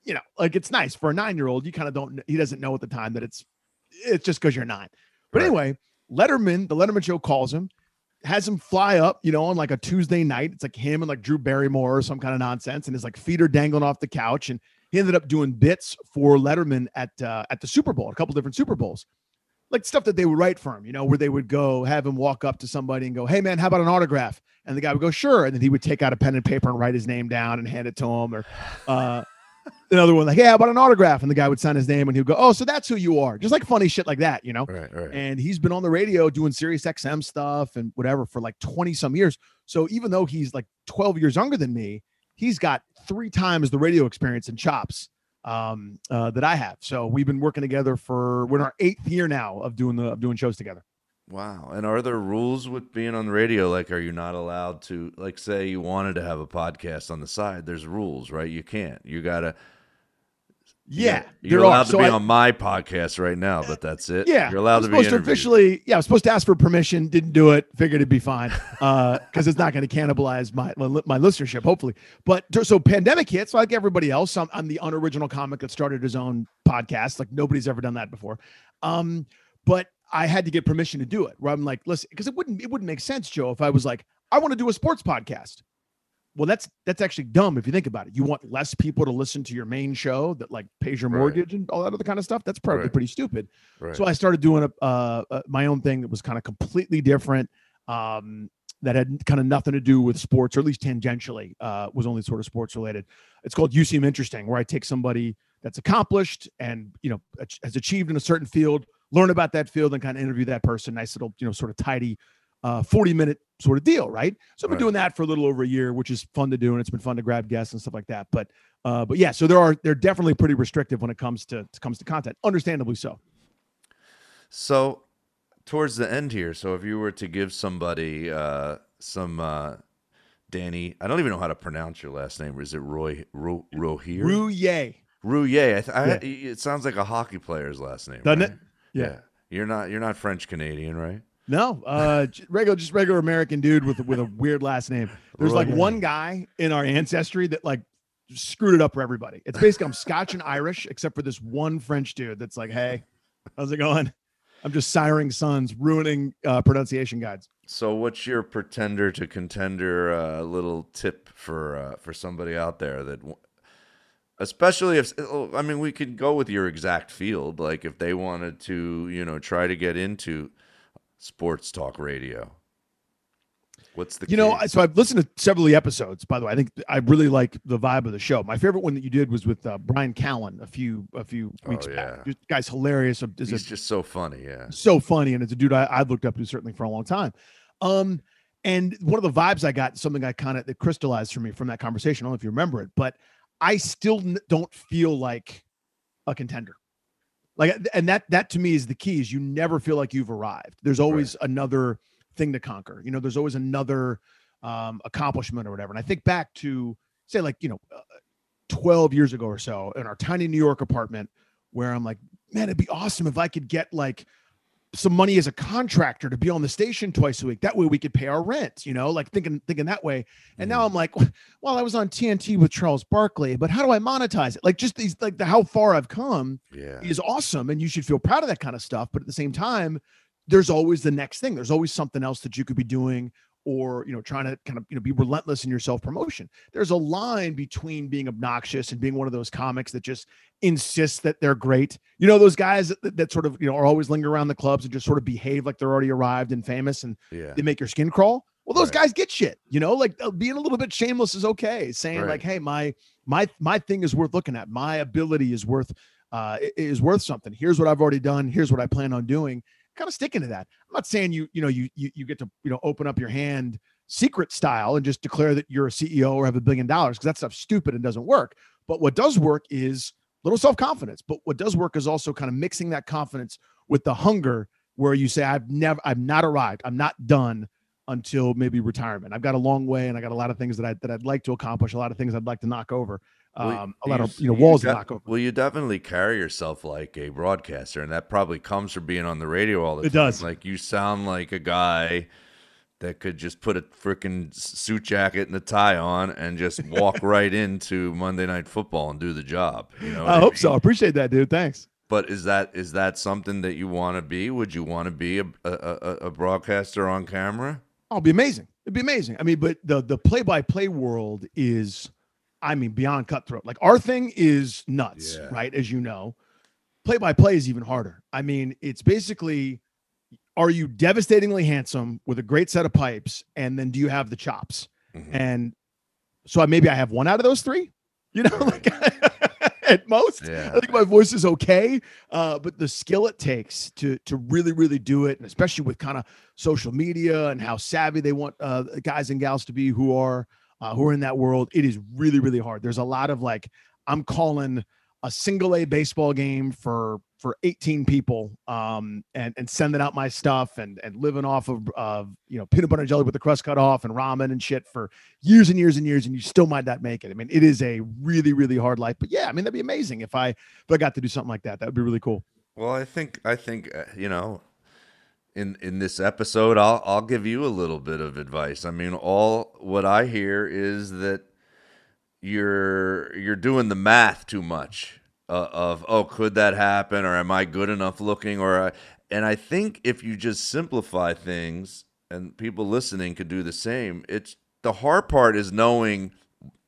You know, like it's nice for a nine year old. You kind of don't. He doesn't know at the time that it's it's just because you're nine. But Right. anyway, Letterman, the Letterman show calls him, has him fly up, you know, on like a Tuesday night. It's like him and like Drew Barrymore or some kind of nonsense, and his like feet are dangling off the couch. And he ended up doing bits for Letterman at uh, at the Super Bowl, a couple different Super Bowls, like stuff that they would write for him, you know, where they would go have him walk up to somebody and go, "Hey man, how about an autograph?" And the guy would go, "Sure," and then he would take out a pen and paper and write his name down and hand it to him, or uh, another one like, "Hey, how about an autograph?" And the guy would sign his name and he'd go, "Oh, so that's who you are," just like funny shit like that, you know right, right. and he's been on the radio doing Sirius XM stuff and whatever for like 20 some years. So even though he's like 12 years younger than me, he's got three times the radio experience and chops um, uh, that I have. So we've been working together for we're in our eighth year now of doing the of doing shows together. Wow. And are there rules with being on the radio? Like, are you not allowed to, like, say you wanted to have a podcast on the side? There's rules, right? You can't. You got to. Yeah, You're there allowed to be I- on my podcast right now, but that's it. Yeah, You're allowed to be to officially. Yeah, I was supposed to ask for permission. Didn't do it. Figured it'd be fine because it's not going to cannibalize my my my listenership. Hopefully, but so pandemic hits. Like everybody else, I'm, I'm the unoriginal comic that started his own podcast. Like nobody's ever done that before. Um, but I had to get permission to do it. Where I'm like, listen, because it wouldn't it wouldn't make sense, Joe, if I was like, I want to do a sports podcast. Well, that's that's actually dumb if you think about it. You want less people to listen to your main show that like pays your Right. mortgage and all that other kind of stuff. That's probably Right. pretty stupid. Right. So I started doing a, uh, uh, my own thing that was kind of completely different. Um, that had kind of nothing to do with sports, or at least tangentially, uh, was only sort of sports related. It's called "You Seem Interesting," where I take somebody that's accomplished and you know has achieved in a certain field, learn about that field, and kind of interview that person. Nice little, you know, sort of tidy, uh, forty minute sort of deal, right? So I've been Right. doing that for a little over a year, which is fun to do, and it's been fun to grab guests and stuff like that. But, uh, but yeah, so there are they're definitely pretty restrictive when it comes to comes to content, understandably so. So, towards the end here, so if you were to give somebody uh, some uh, Danny, I don't even know how to pronounce your last name. Is it Roy Ro, Rohier? Rouye. Rouillet. I th- I, It sounds like a hockey player's last name, Doesn't right? it? Yeah. You're not. You're not French Canadian, right? No, uh, regular, just regular American dude with with a weird last name. There's like one guy in our ancestry that like screwed it up for everybody. It's basically I'm Scotch and Irish, except for this one French dude that's like, "Hey, how's it going?" I'm just siring sons, ruining uh, pronunciation guides. So, what's your pretender to contender uh, little tip for uh, for somebody out there that, especially if oh, I mean, we could go with your exact field, like if they wanted to, you know, try to get into sports talk radio. What's the You know, key? So I've listened to several of the episodes. By the way, I think I really like the vibe of the show. My favorite one that you did was with uh, Bryan Callen a few a few Oh, weeks yeah. back. This guy's hilarious. Is a He's just so funny, yeah. so funny and it's a dude I, I've looked up to certainly for a long time um and one of the vibes i got something i kind of that crystallized for me from that conversation i don't know if you remember it but i still don't feel like a contender. Like and that that to me is the key is you never feel like you've arrived. There's always another thing to conquer. You know there's always another um accomplishment or whatever. And i think back to say like you know uh, 12 years ago or so in our tiny new york apartment where i'm like man it'd be awesome if i could get like some money as a contractor to be on the station twice a week. That way we could pay our rent, you know, like thinking thinking that way. And now mm. I'm like, well, I was on TNT with Charles Barkley, but how do I monetize it? Like just these like the how far I've come Yeah. is awesome and you should feel proud of that kind of stuff, but at the same time, there's always the next thing. There's always something else that you could be doing or, you know, trying to kind of, you know, be relentless in your self-promotion. There's a line between being obnoxious and being one of those comics that just insists that they're great. You know, those guys that, that sort of, you know, are always linger around the clubs and just sort of behave like they're already arrived and famous and Yeah. they make your skin crawl. Well, those Right. guys get shit, you know, like uh, being a little bit shameless is okay. Saying Right. like, Hey, my, my, my thing is worth looking at. My ability is worth, uh, is worth something. Here's what I've already done. Here's what I plan on doing. Kind of sticking to that. I'm not saying you, you know, you, you, you get to, you know, open up your hand secret style and just declare that you're a CEO or have a billion dollars because that stuff's stupid and doesn't work. But what does work is little self-confidence. But what does work is also kind of mixing that confidence with the hunger where you say, I've never, I've not arrived. I'm not done until maybe retirement. I've got a long way and I got a lot of things that I that I'd like to accomplish, a lot of things I'd like to knock over. Well, Um, a lot of you know walls de- knock over. Well, you definitely carry yourself like a broadcaster, and that probably comes from being on the radio all the It time. It does. Like you sound like a guy that could just put a freaking suit jacket and a tie on and just walk right into Monday Night Football and do the job. You know, what I hope mean? so. I appreciate that, dude. Thanks. But is that is that something that you want to be? Would you want to be a, a, a, a broadcaster on camera? Oh, it'd be amazing. It'd be amazing. I mean, but the the play by play world is, I mean, beyond cutthroat. Like our thing is nuts, Yeah. right? As you know, play by play is even harder. I mean, it's basically, are you devastatingly handsome with a great set of pipes, and then do you have the chops? Mhm. And so I, maybe I have one out of those three. You know, like at most. Yeah. I think my voice is okay, uh, but the skill it takes to to really really do it, and especially with kind of social media and how savvy they want uh, guys and gals to be who are uh, who are in that world, it is really really hard. There's a lot of like I'm calling a single A baseball game for for 18 people um, and and sending out my stuff and and living off of of you know peanut butter and jelly with the crust cut off and ramen and shit for years and years and years and you still might not make it. I mean, it is a really really hard life, but yeah, I mean that'd be amazing if I if I got to do something like that. That would be really cool. Well, I think I think uh, you know, in in this episode, I'll I'll give you a little bit of advice. I mean, all what I hear is that you're you're doing the math too much uh, of oh, could that happen, or am I good enough looking, or I, and I think if you just simplify things, and people listening could do the same. It's the hard part is knowing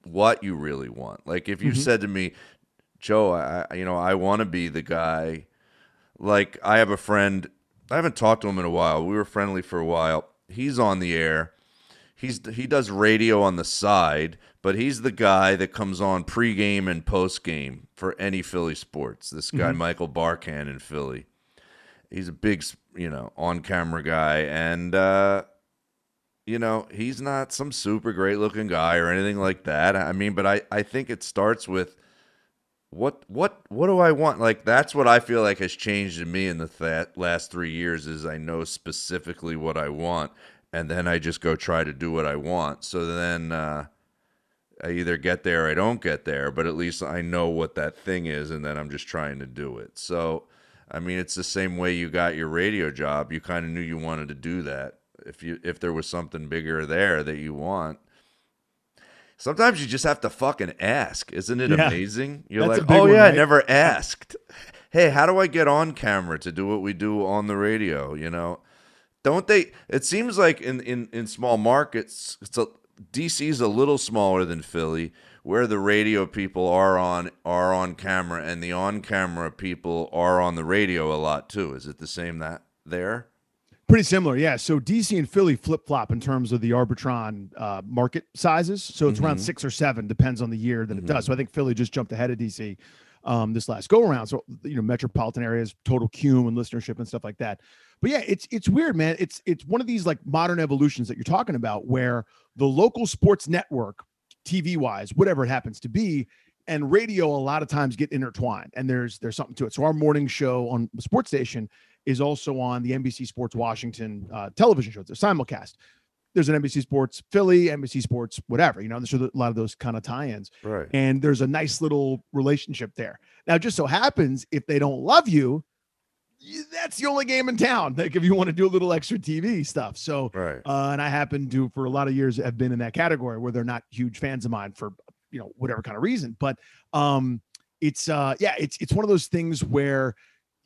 what you really want. Like if you said to me, Joe, I- you know I want to be the guy like I have a friend. I haven't talked to him in a while. We were friendly for a while. He's on the air. He's he does radio on the side, but he's the guy that comes on pregame and postgame for any Philly sports. This guy Michael Barkann in Philly. He's a big, you know, on-camera guy, and uh, you know he's not some super great-looking guy or anything like that. I mean, but I I think it starts with what what what do I want? Like that's what I feel like has changed in me in the th- last three years is I know specifically what I want, and then I just go try to do what I want. So then uh, I either get there or I don't get there, but at least I know what that thing is, and then I'm just trying to do it. So I mean, it's the same way you got your radio job. You kind of knew you wanted to do that. If you if there was something bigger there that you want, Sometimes you just have to fucking ask. Isn't it Yeah. amazing? You're That's like, oh one, yeah, I never asked. Hey, how do I get on camera to do what we do on the radio? You know, don't they? It seems like in in in small markets, it's a DC's a little smaller than Philly, where the radio people are on are on camera, and the on camera people are on the radio a lot too. Is it the same that there? Pretty similar, yeah. So DC and Philly flip flop in terms of the Arbitron uh, market sizes. So it's around six or seven, depends on the year that it does. So I think Philly just jumped ahead of DC um, this last go around. So you know, metropolitan areas, total cume and listenership and stuff like that. But yeah, it's it's weird, man. It's it's one of these like modern evolutions that you're talking about, where the local sports network, TV wise, whatever it happens to be, and radio a lot of times get intertwined, and there's there's something to it. So our morning show on the sports station is also on the NBC Sports Washington uh, television show. It's a simulcast. There's an NBC Sports Philly, NBC Sports whatever. You know, there's a lot of those kind of tie-ins, Right. and there's a nice little relationship there. Now, it just so happens if they don't love you, you- that's the only game in town. Like if you want to do a little extra TV stuff. So Right. uh, and I happen to, for a lot of years, have been in that category where they're not huge fans of mine for you know whatever kind of reason. But um, it's uh, yeah, it's it's one of those things where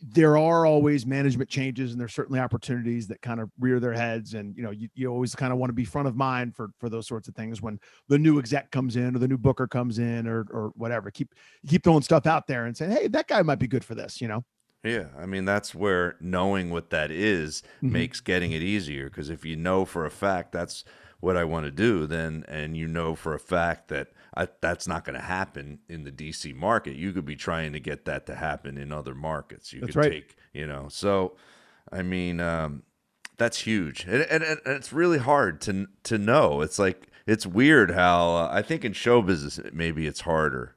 there are always management changes and there's certainly opportunities that kind of rear their heads and you know you, you always kind of want to be front of mind for for those sorts of things when the new exec comes in or the new booker comes in or or whatever keep keep throwing stuff out there and saying hey that guy might be good for this you know Yeah, I mean that's where knowing what that is Mhm. makes getting it easier because if you know for a fact that's what I want to do, then and you know for a fact that I, that's not going to happen in the DC market, you could be trying to get that to happen in other markets. You That's could right. take, you know. So, I mean, um, that's huge, and, and, and it's really hard to to know. It's like it's weird how uh, I think in show business maybe it's harder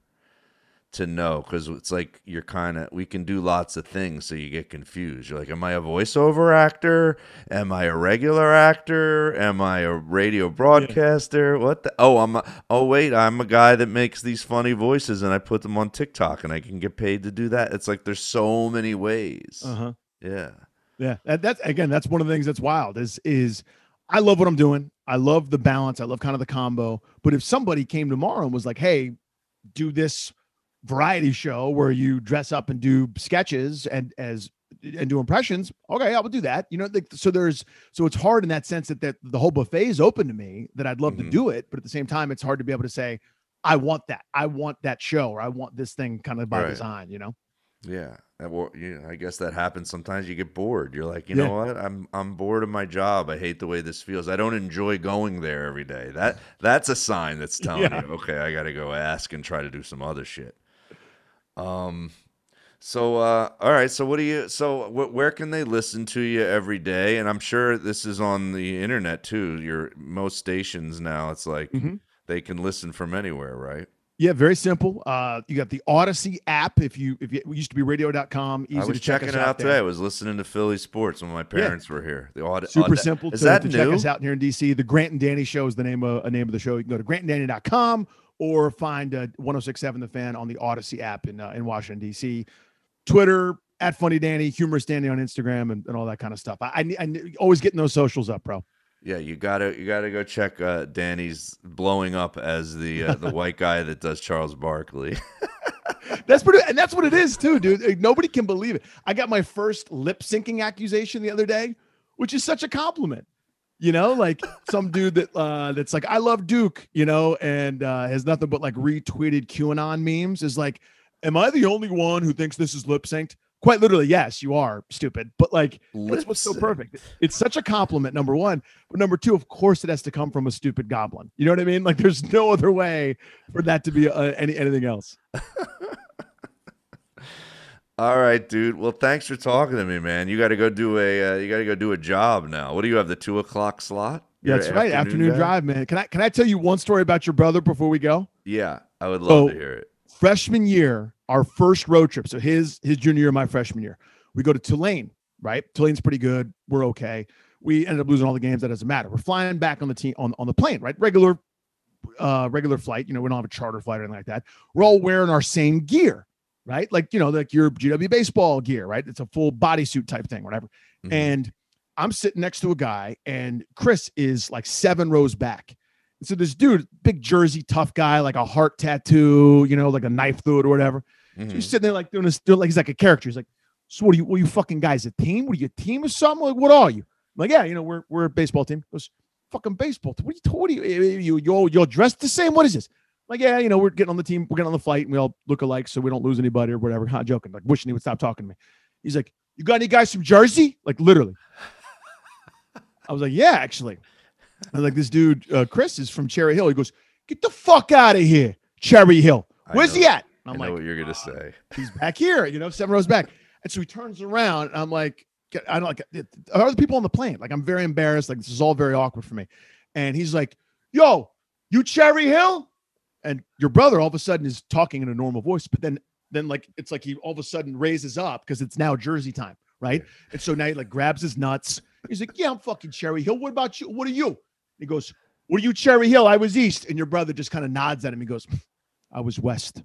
to know because it's like you're kind of we can do lots of things so you get confused you're like am i a voiceover actor am i a regular actor am i a radio broadcaster what the oh i'm a, oh wait i'm a guy that makes these funny voices and i put them on tiktok and i can get paid to do that it's like there's so many ways uh-huh yeah Yeah, that, that's again, that's one of the things that's wild. Is is I love what I'm doing. I love the balance. I love kind of the combo. But if somebody came tomorrow and was like, "Hey, do this variety show where you dress up and do sketches and as and do impressions," okay, I would do that. You know, like, so there's so it's hard in that sense that that the whole buffet is open to me. That I'd love Mhm. to do it, but at the same time, it's hard to be able to say, "I want that. I want that show, or I want this thing kind of by Right. design." You know. yeah Uh, well, yeah, I guess that happens sometimes. You get bored. You're like, you Yeah. know what? I'm I'm bored of my job. I hate the way this feels. I don't enjoy going there every day. That that's a sign that's telling Yeah. you, okay, I got to go ask and try to do some other shit. Um, so uh, all right. So what do you? So wh- where can they listen to you every day? And I'm sure this is on the internet too. Your most stations now. It's like Mhm. they can listen from anywhere, right? Yeah, very simple. Uh, you got the Audacy app. If you if you used to be radio.com, easy I was to check checking us it out, out there. today. I was listening to Philly sports when my parents were here. The aud- Super aud- simple Is to, that to new? check us out here in DC. The Grant and Danny show is the name of a name of the show. You can go to grantanddanny.com or find uh, 1067 The Fan on the Audacy app in uh, in Washington DC. Twitter at Funny Danny, Humorous Danny on Instagram, and, and all that kind of stuff. I, I, I always getting those socials up, bro. Yeah, you gotta you gotta go check uh, Danny's blowing up as the uh, the white guy that does Charles Barkley. That's pretty, and that's what it is too, dude. Like, nobody can believe it. I got my first lip syncing accusation the other day, which is such a compliment. You know, like some dude that uh that's like, I love Duke, you know, and uh has nothing but like retweeted QAnon memes is like, Am I the only one who thinks this is lip synced? Quite literally, yes, you are stupid. But like that's what's so perfect. It's such a compliment, number one. But number two, of course, it has to come from a stupid goblin. You know what I mean? Like there's no other way for that to be uh, any anything else. All right, dude. Well, thanks for talking to me, man. You got to go do a uh, you got to go do a job now. What do you have? The two o'clock slot? Yeah, You're that's right. Afternoon drive, man. Can I can I tell you one story about your brother before we go? Yeah, I would love So- to hear it. Freshman year, our first road trip. So his his junior year, my freshman year, we go to Tulane. Right, Tulane's pretty good. We're okay. We ended up losing all the games. That doesn't matter. We're flying back on the team on on the plane. Right, regular uh regular flight. You know, we don't have a charter flight or anything like that. We're all wearing our same gear. Right, like you know, like your GW baseball gear. Right, it's a full bodysuit type thing, whatever. Mhm. and I'm sitting next to a guy, and Chris is like seven rows back. And so this dude, big Jersey, tough guy, like a heart tattoo, you know, like a knife through it or whatever. So Mhm. he's sitting there like doing this, doing like he's like a character. He's like, "So what are you? What are you fucking guys? A team? What are you a team or something? Like what are you?" I'm like, yeah, you know, we're we're a baseball team. He goes, fucking baseball. team. What are you? What are you? You you you're dressed the same? What is this? Like, yeah, you know, we're getting on the team, we're getting on the flight, and we all look alike, so we don't lose anybody or whatever. Not joking, like wishing he would stop talking to me. He's like, "You got any guys from Jersey?" Like literally. I was like, "Yeah, actually." I was like, "This dude, uh, Chris, is from Cherry Hill." He goes, "Get the fuck out of here, Cherry Hill. Where's he at?" I I'm know like, what you're gonna say. he's back here, you know, seven rows back. And so he turns around, and I'm like, I don't like are other people on the plane. Like, I'm very embarrassed. Like, this is all very awkward for me. And he's like, Yo, you Cherry Hill? And your brother all of a sudden is talking in a normal voice, but then then like it's like he all of a sudden raises up because it's now Jersey time, right? And so now he like grabs his nuts. He's like, Yeah, I'm fucking Cherry Hill. What about you? What are you? He goes, What are you, Cherry Hill? I was east. And your brother just kind of nods at him. He goes, I was west.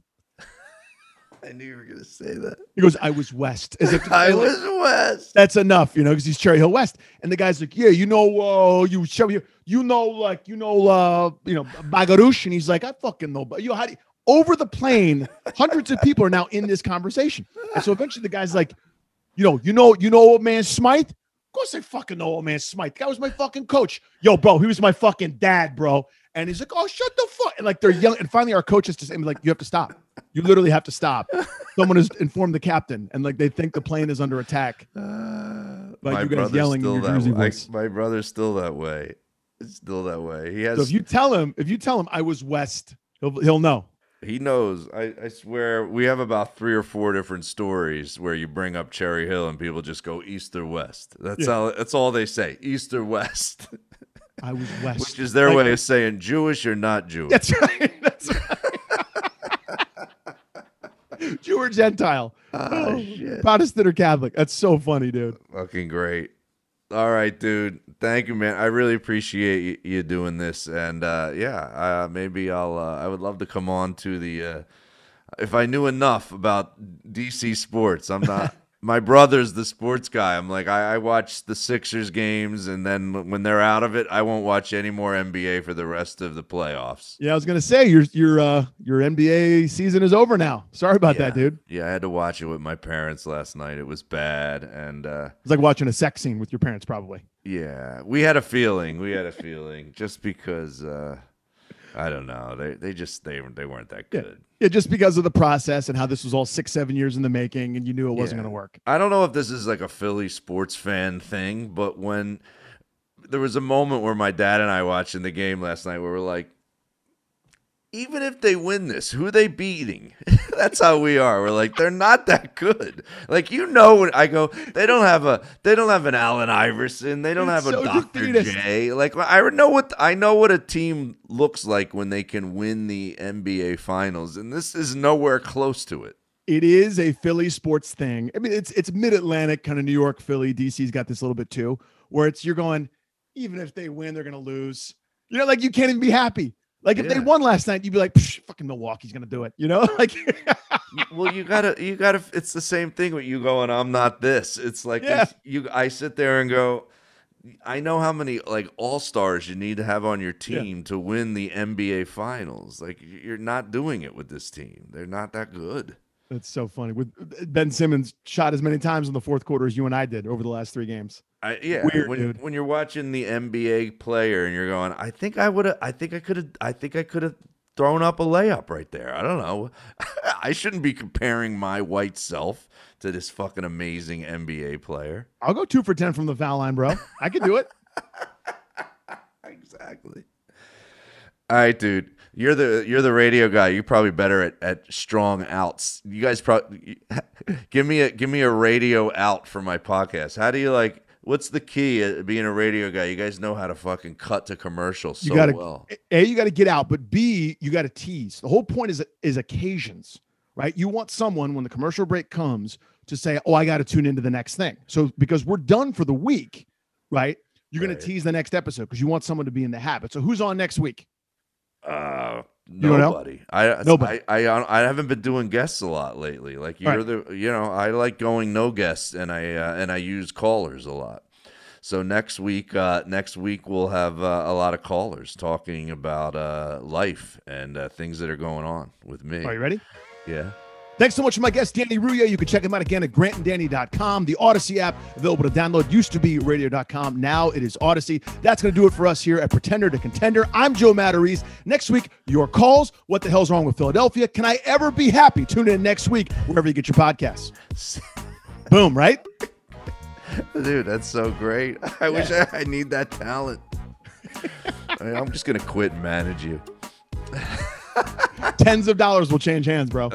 I knew you were gonna say that. He goes, I was west. As if I like, was West. that's enough, you know, because he's Cherry Hill West. And the guy's like, Yeah, you know, uh, you show Hill- you know, like, you know, uh, you know, Bagarush. And he's like, I fucking know, but you know, how do you, over the plane, hundreds of people are now in this conversation. And so eventually the guy's like, you know, you know, you know old man Smythe? Of course I fucking know old man Smythe. The guy was my fucking coach. Yo, bro, he was my fucking dad, bro. And he's like, oh, shut the fuck. And like they're yelling. And finally our coach is to say, like, you have to stop. You literally have to stop. Someone has informed the captain, and like they think the plane is under attack. Uh, By my you guys brother's yelling in still your that Jersey way. Voice. my brother's still that way. It's still that way. He has. So if you tell him, if you tell him I was west, he'll he'll know. He knows. I, I swear we have about three or four different stories where you bring up Cherry Hill and people just go east or west. That's Yeah. all that's all they say. East or west. I was west. Which is their Like- way of saying Jewish or not Jewish. That's right. That's right. Jew or Gentile, Oh, shit. Protestant or Catholic. That's so funny, dude. Fucking great. All right, dude. Thank you, man. I really appreciate you, you doing this, and uh, yeah, uh, maybe I'll. Uh, I would love to come on to the. Uh, if I knew enough about DC sports, I'm not. My brother's the sports guy. I'm like, I, I watch the Sixers games, and then when they're out of it, I won't watch any more NBA for the rest of the playoffs. Yeah, I was gonna say your your uh your NBA season is over now. Sorry about that, dude. Yeah, I had to watch it with my parents last night. It was bad, and uh, It's like watching a sex scene with your parents, probably. Yeah, we had a feeling. We had a feeling just because uh I don't know. They they just they they weren't that Yeah. good. Yeah, just because of the process and how this was all six, seven years in the making, and you knew it wasn't Yeah. gonna work. I don't know if this is like a Philly sports fan thing, but when there was a moment where my dad and I watching the game last night where we're like even if they win this, who are they beating? That's how we are. We're like, they're not that good. Like you know when I go, they don't have a they don't have an Allen Iverson, they don't It's have a Dr. defeatist. J. Like I know what I know what a team looks like when they can win the NBA finals, and this is nowhere close to it. it is a Philly sports thing. I mean, it's it's mid Atlantic, kind of New York, Philly, DC's got this a little bit too, where it's you're going, even if they win, they're gonna lose. You know, like you can't even be happy. Like if they won last night, you'd be like, fucking Milwaukee's gonna do it. You know, like well you gotta you gotta it's the same thing with you going i'm not this it's like Yeah. you i sit there and go i know how many like all-stars you need to have on your Yeah. team to win the nba finals like you're not doing it with this team they're not that good that's so funny. With uh, Ben Simmons shot as many times in the fourth quarter as you and I did over the last three games. I, yeah, Weird, when, dude. when you're watching the NBA player and you're going, I think I would have, I think I could have, I think I could have thrown up a layup right there. I don't know. I shouldn't be comparing my white self to this fucking amazing NBA player. I'll go two for ten from the foul line, bro. I can do it. Exactly. All right, dude. You're the you're the radio guy. You're probably better at, at strong outs. You guys probably give me a give me a radio out for my podcast. How do you like? What's the key at being a radio guy? You guys know how to fucking cut to commercials You so gotta well. A, you got to get out, but B, you got to tease. The whole point is is occasions, right? You want someone when the commercial break comes to say, "Oh, I got to tune into the next thing." So because we're done for the week, right? You're going to tease the next episode because you want someone to be in the habit. So who's on next week? Uh, know? nobody. I, Nobody. I I I haven't been doing guests a lot lately. Like you're Right. the you know I like going no guests and I uh, and I use callers a lot. So next week, uh, next week we'll have uh, a lot of callers talking about uh, life and uh, things that are going on with me. Are you ready? Yeah. Thanks so much to my guest, Danny Rouhier. You can check him out again at grantanddanny.com. The Audacy app available to download used to be radio.com. Now it is Audacy. That's going to do it for us here at Pretender to Contender. I'm Joe Matarese. Next week, your calls. What the hell's wrong with Philadelphia? Can I ever be happy? Tune in next week, wherever you get your podcasts. Boom, right? Dude, that's so great. I wish I, I need that talent. I mean, I'm just gonna quit and manage you. Tens of dollars will change hands, bro.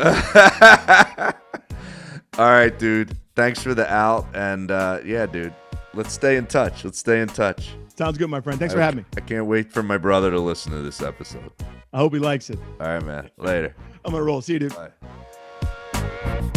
All right, dude. Thanks for the out, and uh, yeah, dude. Let's stay in touch. Let's stay in touch. Sounds good, my friend. Thanks for having me. I can't wait for my brother to listen to this episode. I hope he likes it. All right, man. Later. I'm going to roll. See you, dude. Bye.